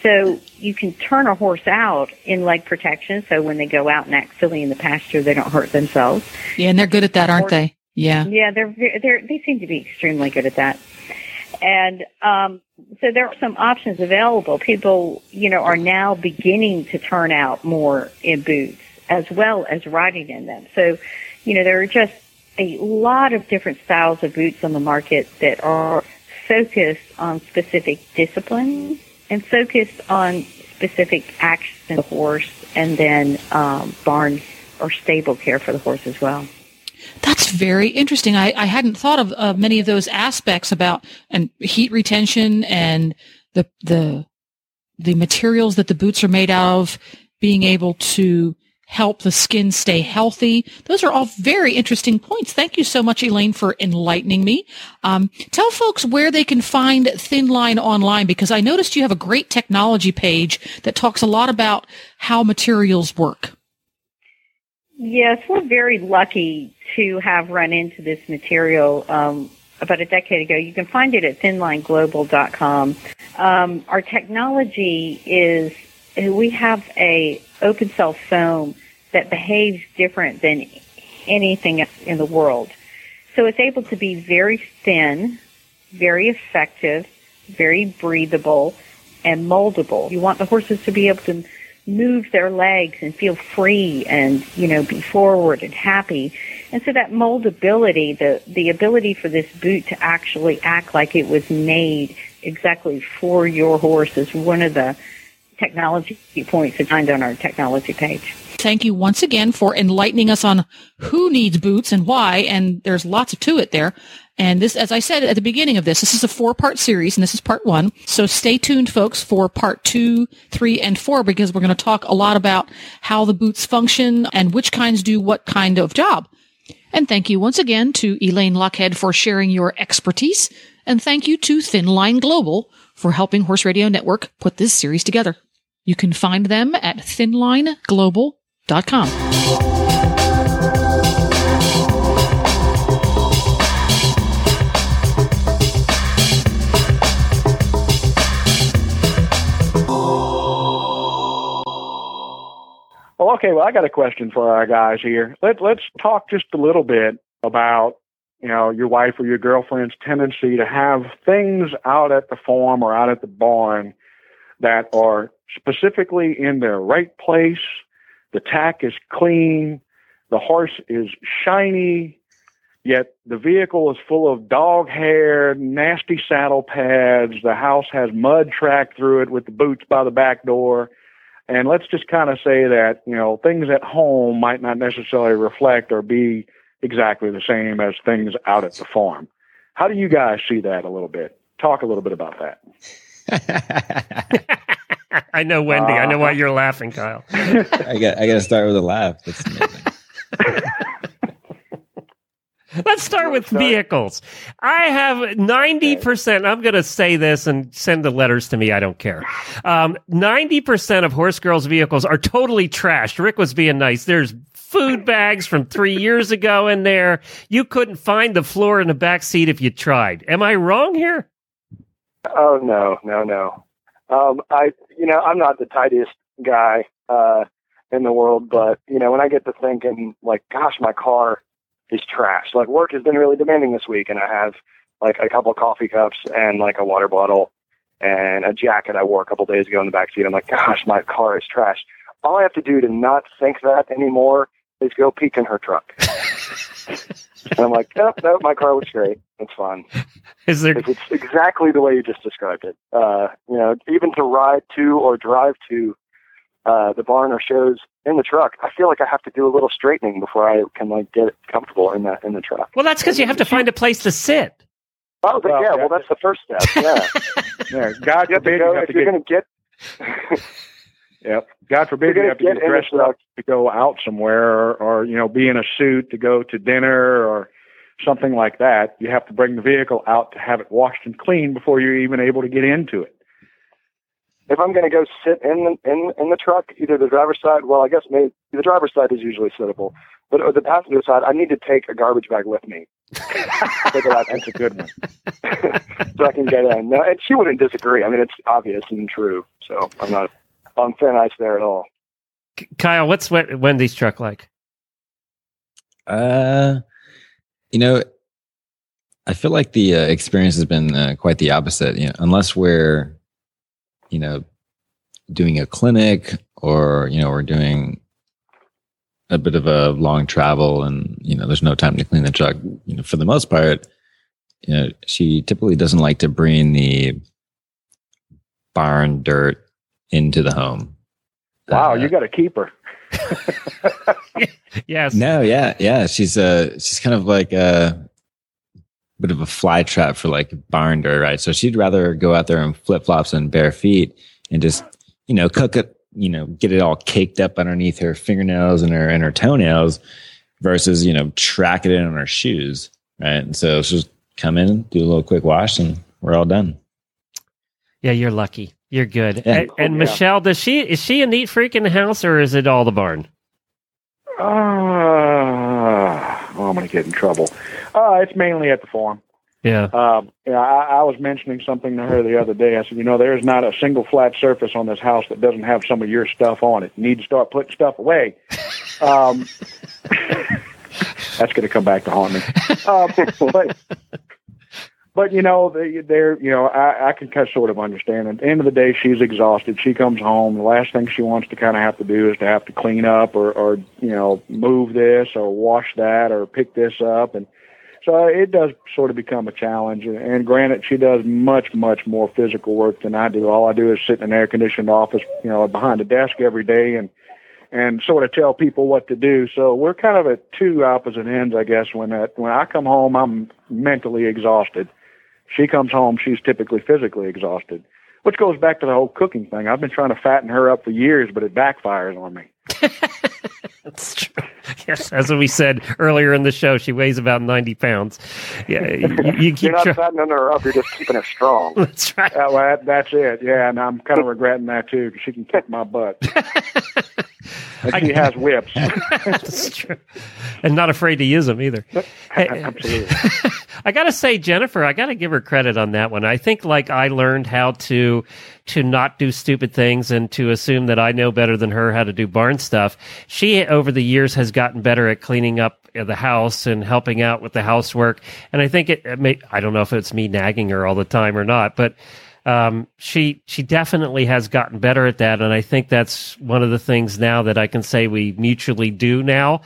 So you can turn a horse out in leg protection so when they go out and act silly in the pasture, they don't hurt themselves. Yeah, and they're good at that, aren't they? Yeah. Yeah, they're they're they seem to be extremely good at that. And um, so there are some options available. People, you know, are now beginning to turn out more in boots as well as riding in them. So, you know, there are just a lot of different styles of boots on the market that are focused on specific disciplines and focused on specific action of the horse and then um, barn or stable care for the horse as well. That's very interesting. I, I hadn't thought of uh, many of those aspects about and heat retention and the the the materials that the boots are made out of, being able to help the skin stay healthy. Those are all very interesting points. Thank you so much, Elaine, for enlightening me. Um, tell folks where they can find Thin Line online because I noticed you have a great technology page that talks a lot about how materials work. Yes, we're very lucky to have run into this material um, about a decade ago. You can find it at thinlineglobal.com. Um, our technology is we have a open cell foam that behaves different than anything in the world. So it's able to be very thin, very effective, very breathable, and moldable. You want the horses to be able to move their legs and feel free and, you know, be forward and happy. And so that moldability, the, the ability for this boot to actually act like it was made exactly for your horse is one of the technology points to find on our technology page. Thank you once again for enlightening us on who needs boots and why. And there's lots of to it there. And this, as I said at the beginning of this, this is a four part series and this is part one. So stay tuned, folks, for part two, three, and four, because we're going to talk a lot about how the boots function and which kinds do what kind of job. And thank you once again to Elaine Lochhead for sharing your expertise. And thank you to Thin Line Global for helping Horse Radio Network put this series together. You can find them at thinlineglobal.com. Well, okay. Well, I got a question for our guys here. Let Let's talk just a little bit about you know your wife or your girlfriend's tendency to have things out at the farm or out at the barn that are specifically in their right place. The tack is clean. The horse is shiny, yet the vehicle is full of dog hair, nasty saddle pads. The house has mud tracked through it with the boots by the back door. And let's just kind of say that, you know, things at home might not necessarily reflect or be exactly the same as things out at the farm. How do you guys see that a little bit? Talk a little bit about that. I know Wendy. Uh, I know why you're laughing, Kyle. I got. I got to start with a laugh. That's amazing. Let's start with vehicles. I have 90%. I'm going to say this and send the letters to me. I don't care. Um, 90% of Horse Girls vehicles are totally trashed. Rick was being nice. There's food bags from three years ago in there. You couldn't find the floor in the back seat if you tried. Am I wrong here? Oh, no, no, no. Um, I, you know, I'm not the tidiest guy uh, in the world, but you know, when I get to thinking, like, gosh, my car is trash. Like, work has been really demanding this week, and I have like a couple of coffee cups and like a water bottle and a jacket I wore a couple days ago in the back seat. I'm like, gosh, my car is trash. All I have to do to not think that anymore is go peek in her truck. and I'm like, no, no, my car looks great. It's fine. Is there? It's exactly the way you just described it. Uh, you know, even to ride to or drive to uh, the barn or shows in the truck, I feel like I have to do a little straightening before I can like get comfortable in that in the truck. Well, that's because you have to find a place to sit. Oh, but well, yeah, well, that's the first step. Yeah, yeah. God you forbid go, you have if to you're get. Going to get Yep. God forbid you have to get, get dressed up to go out somewhere or, or, you know, be in a suit to go to dinner or something like that. You have to bring the vehicle out to have it washed and cleaned before you're even able to get into it. If I'm going to go sit in the, in in the truck, either the driver's side, well, I guess maybe the driver's side is usually sittable, but the passenger side, I need to take a garbage bag with me. take it That's a good one. so I can get in. No, and she wouldn't disagree. I mean, it's obvious and true. So I'm not on thin ice there at all. Kyle, what's Wendy's truck like? Uh, you know, I feel like the uh, experience has been uh, quite the opposite. You know, unless we're, you know, doing a clinic or you know we're doing a bit of a long travel and you know there's no time to clean the truck. You know, for the most part, you know, she typically doesn't like to bring the barn dirt into the home. Wow, Uh, you got to keep her. Yes. No, yeah, yeah. She's uh she's kind of like a bit of a fly trap for like barn dirt, right? So she'd rather go out there in flip flops and bare feet and just, you know, cook it, you know, get it all caked up underneath her fingernails and her and her toenails versus, you know, track it in on her shoes. Right. And so she'll just come in, do a little quick wash and we're all done. Yeah, you're lucky. You're good. Yeah. And, and Yeah. Michelle, does she is she a neat freak in the house or is it all the barn? Uh, oh, I'm going to get in trouble. Uh, it's mainly at the farm. Yeah. Um, yeah, I, I was mentioning something to her the other day. I said, you know, there's not a single flat surface on this house that doesn't have some of your stuff on it. You need to start putting stuff away. Um, that's going to come back to haunt me. Um, but, but you know, they, they're, you know, I, I can kind of sort of understand. At the end of the day, she's exhausted. She comes home. The last thing she wants to kind of have to do is to have to clean up or, or, you know, move this or wash that or pick this up. And, so it does sort of become a challenge. And granted, she does much, much more physical work than I do. All I do is sit in an air conditioned office, you know, behind a desk every day and, and sort of tell people what to do. So we're kind of at two opposite ends, I guess. When that, when I come home, I'm mentally exhausted. She comes home, she's typically physically exhausted, which goes back to the whole cooking thing. I've been trying to fatten her up for years, but it backfires on me. That's true. Yes, as we said earlier in the show, she weighs about ninety pounds. Yeah, you, you keep You're not try- fattening her up. You're just keeping her strong. That's right. Uh, well, that, that's it. Yeah, and I'm kind of regretting that too because she can kick my butt. and she has whips. That's true. And not afraid to use them either. Absolutely. I got to say, Jennifer, I got to give her credit on that one. I think like I learned how to to not do stupid things and to assume that I know better than her how to do barn stuff. She over the years has gotten better at cleaning up the house and helping out with the housework. And I think it, it may I don't know if it's me nagging her all the time or not, but um, she she definitely has gotten better at that, and I think that's one of the things now that I can say we mutually do now.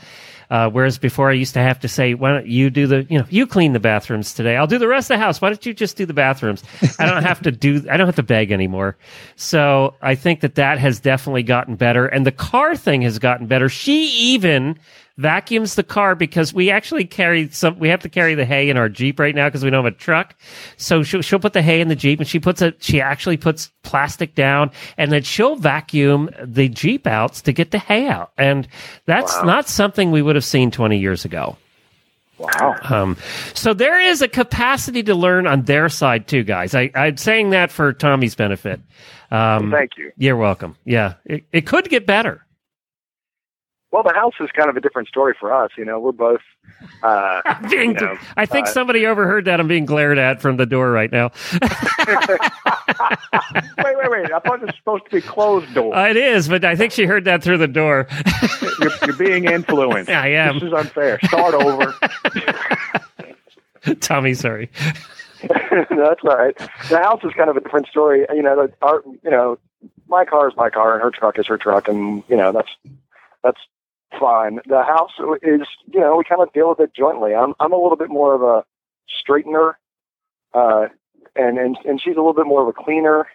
Uh, whereas before I used to have to say, why don't you do the, you know, you clean the bathrooms today. I'll do the rest of the house. Why don't you just do the bathrooms? I don't have to do, I don't have to beg anymore. So I think that that has definitely gotten better. And the car thing has gotten better. She even vacuums the car because we actually carry some, we have to carry the hay in our Jeep right now because we don't have a truck. So she'll, she'll put the hay in the Jeep and she puts a, she actually puts plastic down and then she'll vacuum the Jeep outs to get the hay out. And that's not something we would have seen 20 years ago. Wow. Um, so there is a capacity to learn on their side too, guys. I, I'm saying that for Tommy's benefit. Um, Thank you. You're welcome. Yeah, it, it could get better. Well, the house is kind of a different story for us. You know, we're both. Uh, Being, you know, I think uh, somebody overheard that. I'm being glared at from the door right now. wait, wait, wait. I thought it was supposed to be closed door. Uh, it is, but I think she heard that through the door. you're, you're being influenced. I am. This is unfair. Start over. Tommy, sorry. That's all right. The house is kind of a different story. You know, our, you know, my car is my car, and her truck is her truck, and you know that's that's fine. The house is, you know, we kind of deal with it jointly. I'm I'm a little bit more of a straightener, uh, and and and she's a little bit more of a cleaner.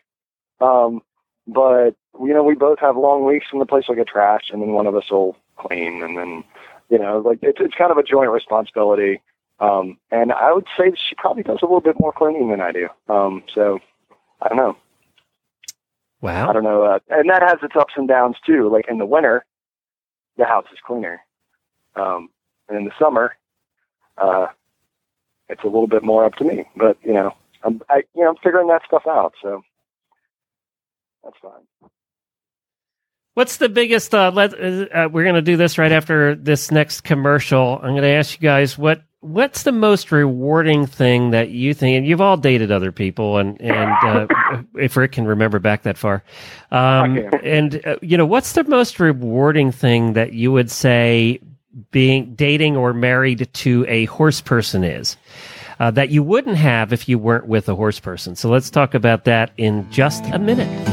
Um, but you know, we both have long weeks, and the place will get trashed, and then one of us will clean, and then you know, like it's it's kind of a joint responsibility. Um, and I would say that she probably does a little bit more cleaning than I do. Um, so I don't know. Wow. I don't know. Uh, and that has its ups and downs too. Like in the winter, the house is cleaner. Um, and in the summer, uh, it's a little bit more up to me. But you know, I'm I, you know I'm figuring that stuff out. So that's fine. What's the biggest? Uh, let uh, we're going to do this right after this next commercial. I'm going to ask you guys what what's the most rewarding thing that you think? And you've all dated other people, and and uh, if Rick can remember back that far, um, and uh, you know what's the most rewarding thing that you would say being dating or married to a horse person is? Uh, that you wouldn't have if you weren't with a horse person. So let's talk about that in just a minute.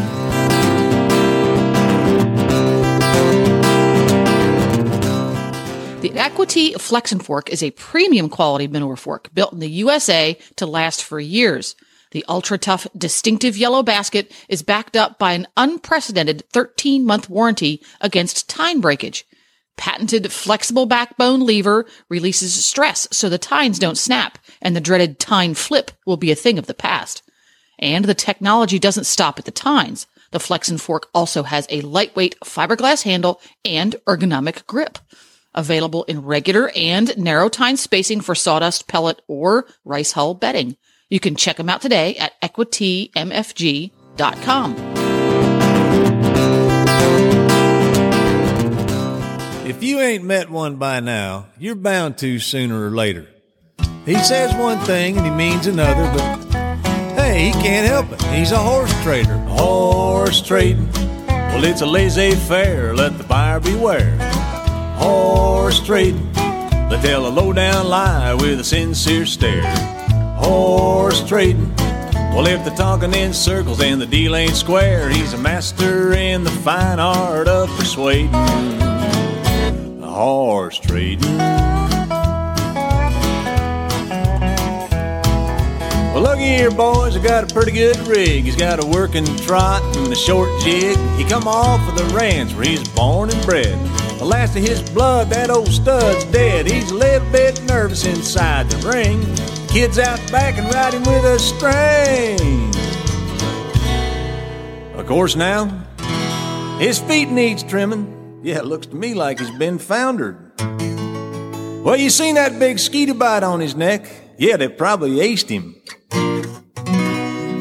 The Equi-Tee Flex and Fork is a premium quality manure fork built in the USA to last for years. The ultra tough, distinctive yellow basket is backed up by an unprecedented 13 month warranty against tine breakage. Patented flexible backbone lever releases stress so the tines don't snap and the dreaded tine flip will be a thing of the past. And the technology doesn't stop at the tines. The Flex and Fork also has a lightweight fiberglass handle and ergonomic grip. Available in regular and narrow tine spacing for sawdust, pellet, or rice hull bedding. You can check them out today at equiteemfg.com. If you ain't met one by now, you're bound to sooner or later. He says one thing and he means another, but hey, he can't help it. He's a horse trader. Horse trading. Well, it's a laissez faire, let the buyer beware. Horse trading. They tell a low down lie with a sincere stare. Horse trading. Well, if they're talking in circles and the deal ain't square, he's a master in the fine art of persuading. Horse trading. Well, looky here, boys, I got a pretty good rig. He's got a working trot and a short jig. He come off of the ranch where he's born and bred. The last of his blood, that old stud's dead. He's a little bit nervous inside the ring. Kids out back and him with a string. Of course, now, his feet needs trimming. Yeah, it looks to me like he's been foundered. Well, you seen that big skeeter bite on his neck? Yeah, they probably aced him.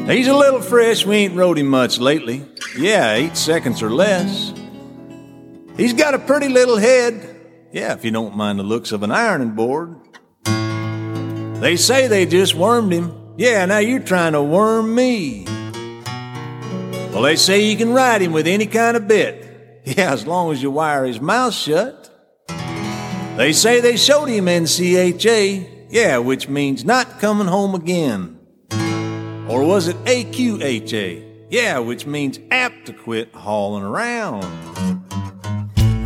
He's a little fresh, we ain't rode him much lately. Yeah, eight seconds or less. He's got a pretty little head. Yeah, if you don't mind the looks of an ironing board. They say they just wormed him. Yeah, now you're trying to worm me. Well, they say you can ride him with any kind of bit. Yeah, as long as you wire his mouth shut. They say they showed him NCHA. Yeah, which means not coming home again. Or was it AQHA? Yeah, which means apt to quit hauling around.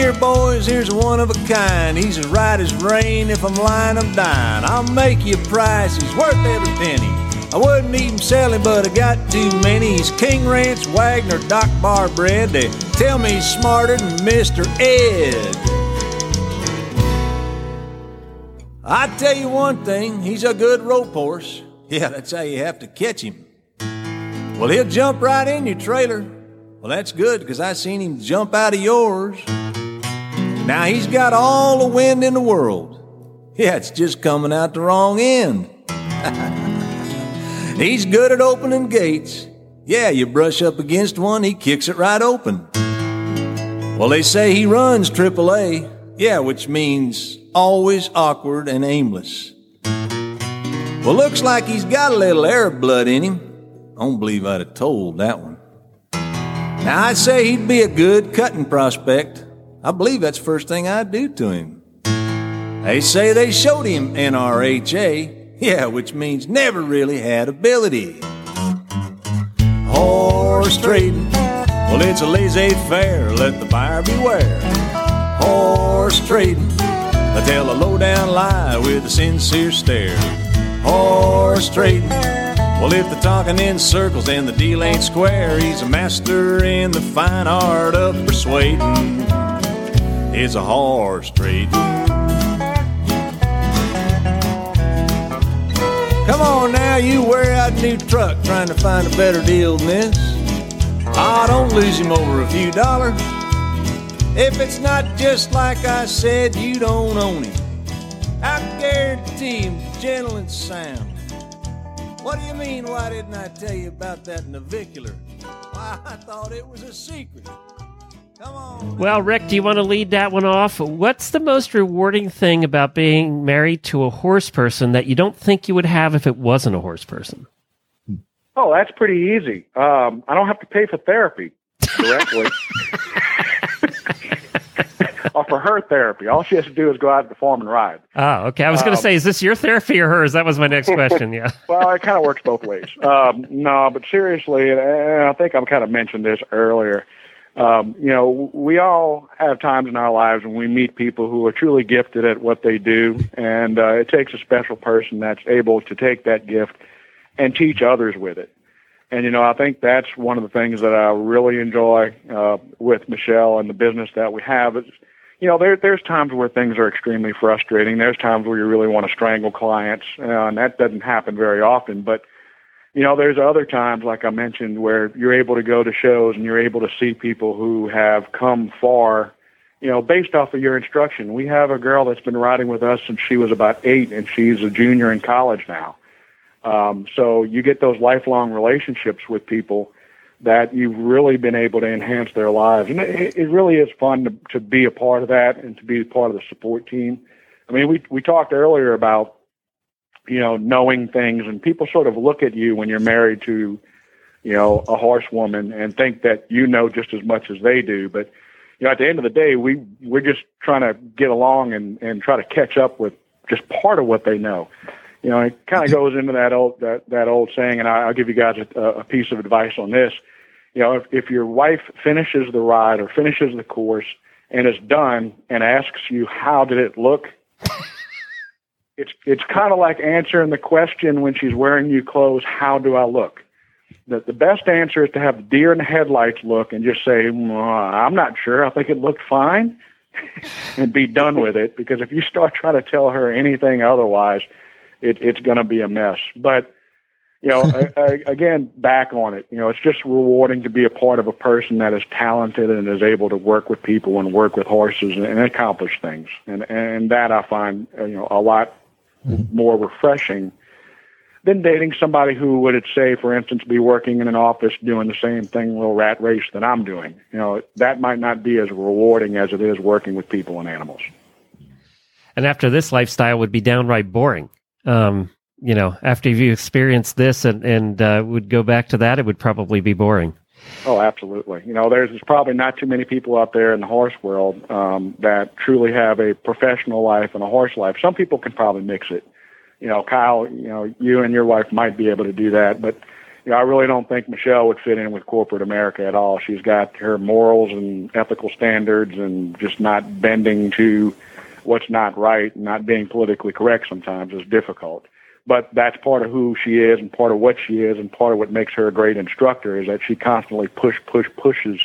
here, boys, here's one of a kind. He's as right as rain. If I'm lying, I'm dying. I'll make you a price. He's worth every penny. I wouldn't even sell him, but I got too many. He's King Ranch, Wagner, Doc Bar bred. They tell me he's smarter than Mr. Ed. I tell you one thing, he's a good rope horse. Yeah, that's how you have to catch him. Well, he'll jump right in your trailer. Well, that's good because I seen him jump out of yours. Now he's got all the wind in the world. Yeah, it's just coming out the wrong end. he's good at opening gates. Yeah, you brush up against one, he kicks it right open. Well, they say he runs AAA. Yeah, which means always awkward and aimless. Well, looks like he's got a little Arab blood in him. I don't believe I'd have told that one. Now, I'd say he'd be a good cutting prospect. I believe that's the first thing I'd do to him. They say they showed him NRHA, yeah, which means never really had ability. Horse trading, well, it's a laissez faire, let the buyer beware. Horse trading, they tell a low down lie with a sincere stare. Horse trading, well, if they're talking in circles and the deal ain't square, he's a master in the fine art of persuading. It's a horse trading. Come on now, you wear out new truck trying to find a better deal than this. Ah, don't lose him over a few dollars. If it's not just like I said, you don't own him. I guarantee him, gentle and sound. What do you mean, why didn't I tell you about that navicular? Why, I thought it was a secret. Well, Rick, do you want to lead that one off? What's the most rewarding thing about being married to a horse person that you don't think you would have if it wasn't a horse person? Oh, that's pretty easy. Um, I don't have to pay for therapy directly. or for her therapy. All she has to do is go out to the farm and ride. Oh, okay. I was going to Um, say, is this your therapy or hers? That was my next question. Yeah. well, it kind of works both ways. Um, no, but seriously, and I think I've kind of mentioned this earlier. Um, you know, we all have times in our lives when we meet people who are truly gifted at what they do, and uh, it takes a special person that's able to take that gift and teach others with it. And you know, I think that's one of the things that I really enjoy uh, with Michelle and the business that we have. Is, you know, there there's times where things are extremely frustrating. There's times where you really want to strangle clients, uh, and that doesn't happen very often. But you know, there's other times, like I mentioned, where you're able to go to shows and you're able to see people who have come far. You know, based off of your instruction. We have a girl that's been riding with us since she was about eight, and she's a junior in college now. Um, so you get those lifelong relationships with people that you've really been able to enhance their lives. And it, it really is fun to, to be a part of that and to be part of the support team. I mean, we, we talked earlier about, you know, knowing things and people sort of look at you when you're married to, you know, a horsewoman and think that you know just as much as they do. But, you know, at the end of the day, we, we're just trying to get along and, and try to catch up with just part of what they know you know, it kind of goes into that old that that old saying, and I, I'll give you guys a, a piece of advice on this. You know, if if your wife finishes the ride or finishes the course and is done and asks you how did it look, it's it's kind of like answering the question when she's wearing new clothes, how do I look? The the best answer is to have the deer in the headlights look and just say, "Mm, I'm not sure. I think it looked fine. and be done with it because if you start trying to tell her anything otherwise, it, it's going to be a mess. But you know, I, I, again, back on it. You know, it's just rewarding to be a part of a person that is talented and is able to work with people and work with horses and, and accomplish things. And and that I find you know a lot more refreshing than dating somebody who would, say, for instance, be working in an office doing the same thing, little rat race that I'm doing. You know, that might not be as rewarding as it is working with people and animals. And after this lifestyle would be downright boring. Um, you know, after you experienced this and, and uh, would go back to that, it would probably be boring. Oh, absolutely. You know, there's, there's probably not too many people out there in the horse world um, that truly have a professional life and a horse life. Some people can probably mix it. You know, Kyle, you know, you and your wife might be able to do that, but you know, I really don't think Michelle would fit in with corporate America at all. She's got her morals and ethical standards and just not bending to what's not right and not being politically correct sometimes is difficult. But that's part of who she is and part of what she is and part of what makes her a great instructor is that she constantly push, push, pushes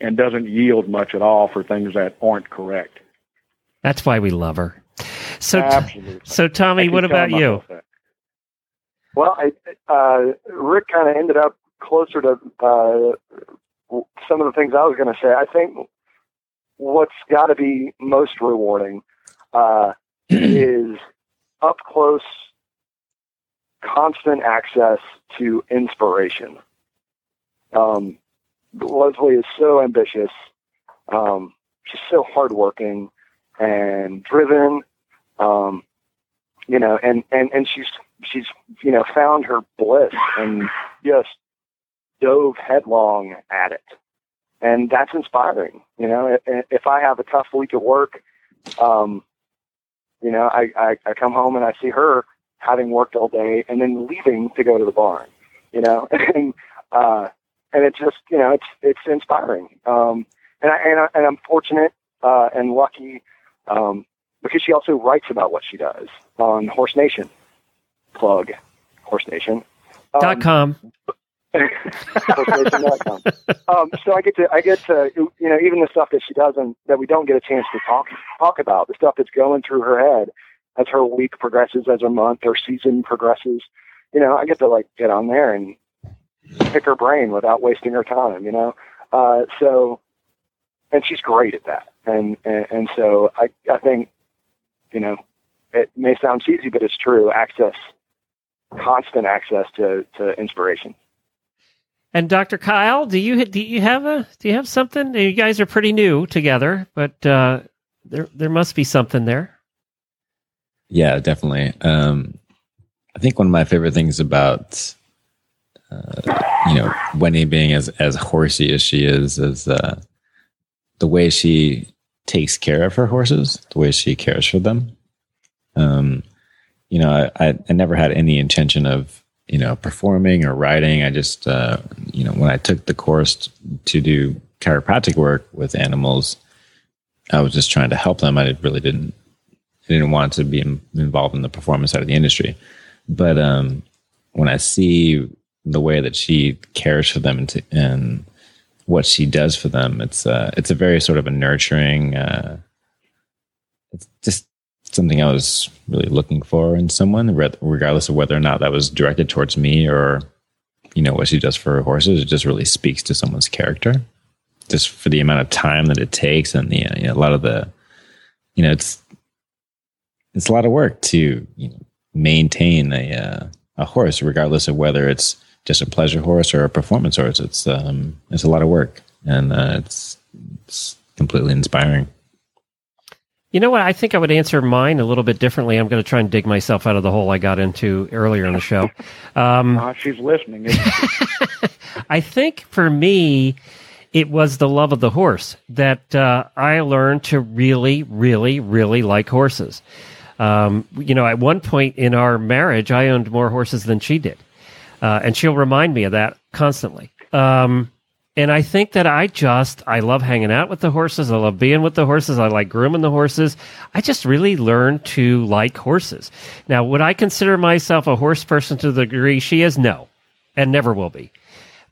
and doesn't yield much at all for things that aren't correct. That's why we love her. So, Absolutely. so Tommy, what about you? Well, I, uh, Rick kind of ended up closer to uh, some of the things I was going to say. I think what's got to be most rewarding uh, is up close, constant access to inspiration. Um, Leslie is so ambitious. Um, she's so hardworking and driven. Um, you know, and, and, and she's, she's, you know, found her bliss and just dove headlong at it. And that's inspiring. You know, if, I have a tough week at work, um, you know, I, I, I come home and I see her having worked all day and then leaving to go to the barn, you know, and, uh, and it's just, you know, it's, it's inspiring. Um, and I, and I, and I'm fortunate, uh, and lucky, um, because she also writes about what she does on Horse Nation. Plug Horse Nation. Dot com. horsenation.com. um, so I get to, I get to, you know, even the stuff that she doesn't, that we don't get a chance to talk talk about, the stuff that's going through her head as her week progresses, as her month or season progresses. You know, I get to like get on there and pick her brain without wasting her time. You know, uh, so and she's great at that. And and, and so I I think, you know, it may sound cheesy, but it's true. Access, constant access to to inspiration. And Dr. Kyle, do you do you have a do you have something? You guys are pretty new together, but uh, there there must be something there. Yeah, definitely. Um, I think one of my favorite things about uh, you know, Wendy being as as horsey as she is, is uh, the way she takes care of her horses, the way she cares for them. Um, you know, I, I never had any intention of you know performing or riding. I just uh, you know when I took the course to do chiropractic work with animals, I was just trying to help them. I really didn't Didn't want to be involved in the performance side of the industry. But um, when I see the way that she cares for them and, to, and what she does for them, it's uh, it's a very sort of a nurturing. Uh, it's just something I was really looking for in someone, regardless of whether or not that was directed towards me or you know what she does for her horses. It just really speaks to someone's character, just for the amount of time that it takes and the you know, a lot of the you know it's it's a lot of work to you know, maintain a uh, a horse, regardless of whether it's just a pleasure horse or a performance horse. It's um, it's a lot of work, and uh, it's it's completely inspiring. You know what? I think I would answer mine a little bit differently. I'm going to try and dig myself out of the hole I got into earlier in the show. Um, uh, she's listening. I think for me, it was the love of the horse that uh, I learned to really, really, really like horses. Um, you know, at one point in our marriage, I owned more horses than she did. Uh, and she'll remind me of that constantly. Um, and I think that I just, I love hanging out with the horses. I love being with the horses. I like grooming the horses. I just really learned to like horses. Now, would I consider myself a horse person to the degree she is? No, and never will be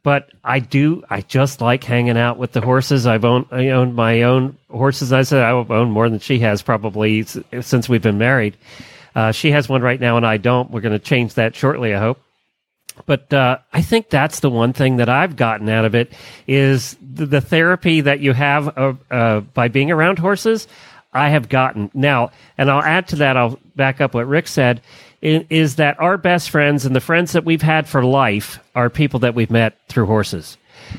but I do. I just like hanging out with the horses. I've owned, I own my own horses. I said I own more than she has probably since we've been married. Uh, she has one right now, and I don't. We're going to change that shortly. I hope. But uh, I think that's the one thing that I've gotten out of it is the, the therapy that you have uh, uh by being around horses. I have gotten now, and I'll add to that. I'll back up what Rick said is that our best friends and the friends that we've had for life are people that we've met through horses.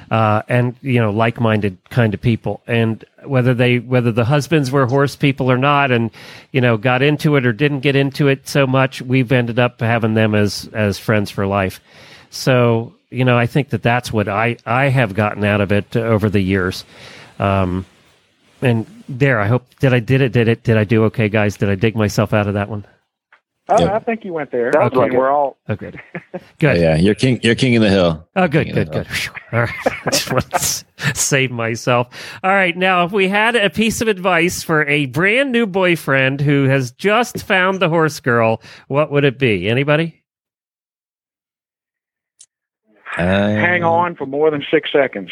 Uh, and you know like-minded kind of people. And whether they whether the husbands were horse people or not and you know got into it or didn't get into it so much we've ended up having them as as friends for life. So you know i think that that's what i i have gotten out of it over the years. Um and there i hope did i did it did it did i do okay guys? Did i dig myself out of that one Oh, I think you went there. Okay, like we're all oh, good. Good. yeah, you're king. You're king of the hill. Oh, good, good, good. All right, just want to save myself. All right, now if we had a piece of advice for a brand new boyfriend who has just found the horse girl, what would it be? Anybody? Um, Hang on for more than six seconds.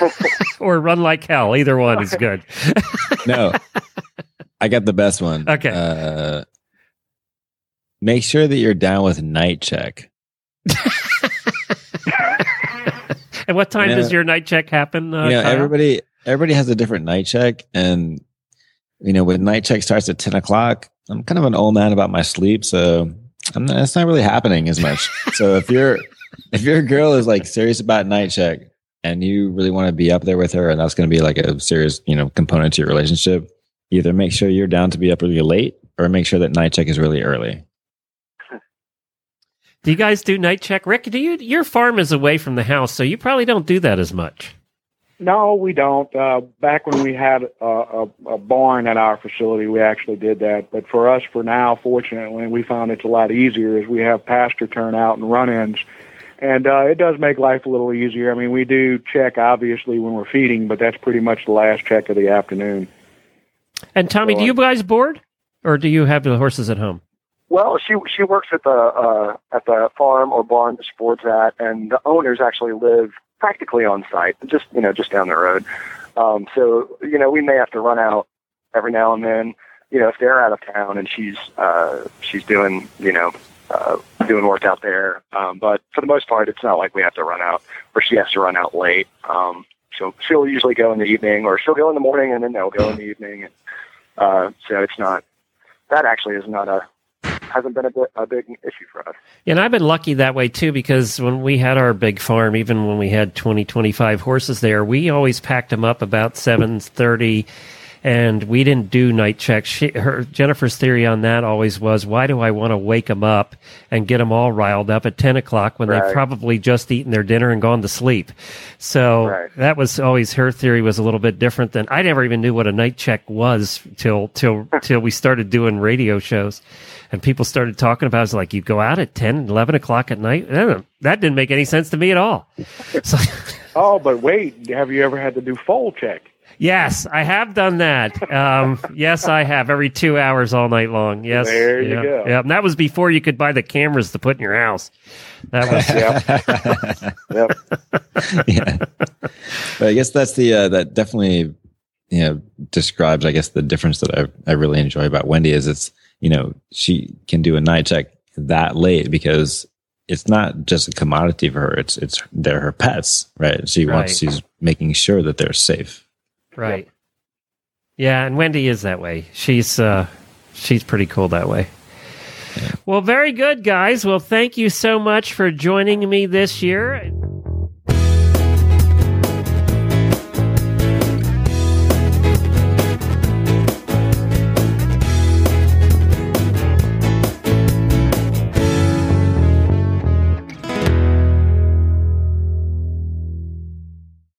or run like hell. Either one is good. no, I got the best one. Okay. Uh, Make sure that you're down with night check. and what time you know, does your night check happen? Uh, you know, everybody everybody has a different night check, and you know, when night check starts at ten o'clock, I'm kind of an old man about my sleep, so I'm not, it's not really happening as much. so if you're if your girl is like serious about night check and you really want to be up there with her, and that's going to be like a serious you know component to your relationship, either make sure you're down to be up really late, or make sure that night check is really early. Do you guys do night check, Rick? Do you? Your farm is away from the house, so you probably don't do that as much. No, we don't. Uh, back when we had a, a, a barn at our facility, we actually did that. But for us, for now, fortunately, we found it's a lot easier as we have pasture turnout and run-ins, and uh, it does make life a little easier. I mean, we do check obviously when we're feeding, but that's pretty much the last check of the afternoon. And Tommy, so, do you guys board, or do you have the horses at home? Well, she she works at the uh, at the farm or barn that boards at, and the owners actually live practically on site, just you know, just down the road. Um, so you know, we may have to run out every now and then. You know, if they're out of town and she's uh, she's doing you know uh, doing work out there. Um, but for the most part, it's not like we have to run out or she has to run out late. Um, so she'll usually go in the evening or she'll go in the morning and then they'll go in the evening. And, uh, so it's not, that actually is not a, hasn't been a, bit, a big issue for us. And I've been lucky that way too because when we had our big farm, even when we had 20, 25 horses there, we always packed them up about 7.30 and we didn't do night checks. She, her Jennifer's theory on that always was, why do I want to wake them up and get them all riled up at ten o'clock when they've probably just eaten their dinner and gone to sleep? So Right. that was always her theory was a little bit different than I never even knew what a night check was till till till we started doing radio shows. And people started talking about it. It's like you go out at 10, 11 o'clock at night. That didn't make any sense to me at all. So, Oh, but wait, have you ever had to do foal check? Yes, I have done that. Um, yes, I have every two hours all night long. Yes. There you yeah, go. Yeah. And that was before you could buy the cameras to put in your house. That was, Yep. yep. yeah. But I guess that's the uh, that definitely you know describes I guess the difference that I I really enjoy about Wendy is it's you know she can do a night check that late because it's not just a commodity for her it's it's they're her pets right she wants Right. she's making sure that they're safe right. Yeah. And Wendy is that way. She's, uh, she's pretty cool that way. Well, very good, guys. Well, thank you so much for joining me this year.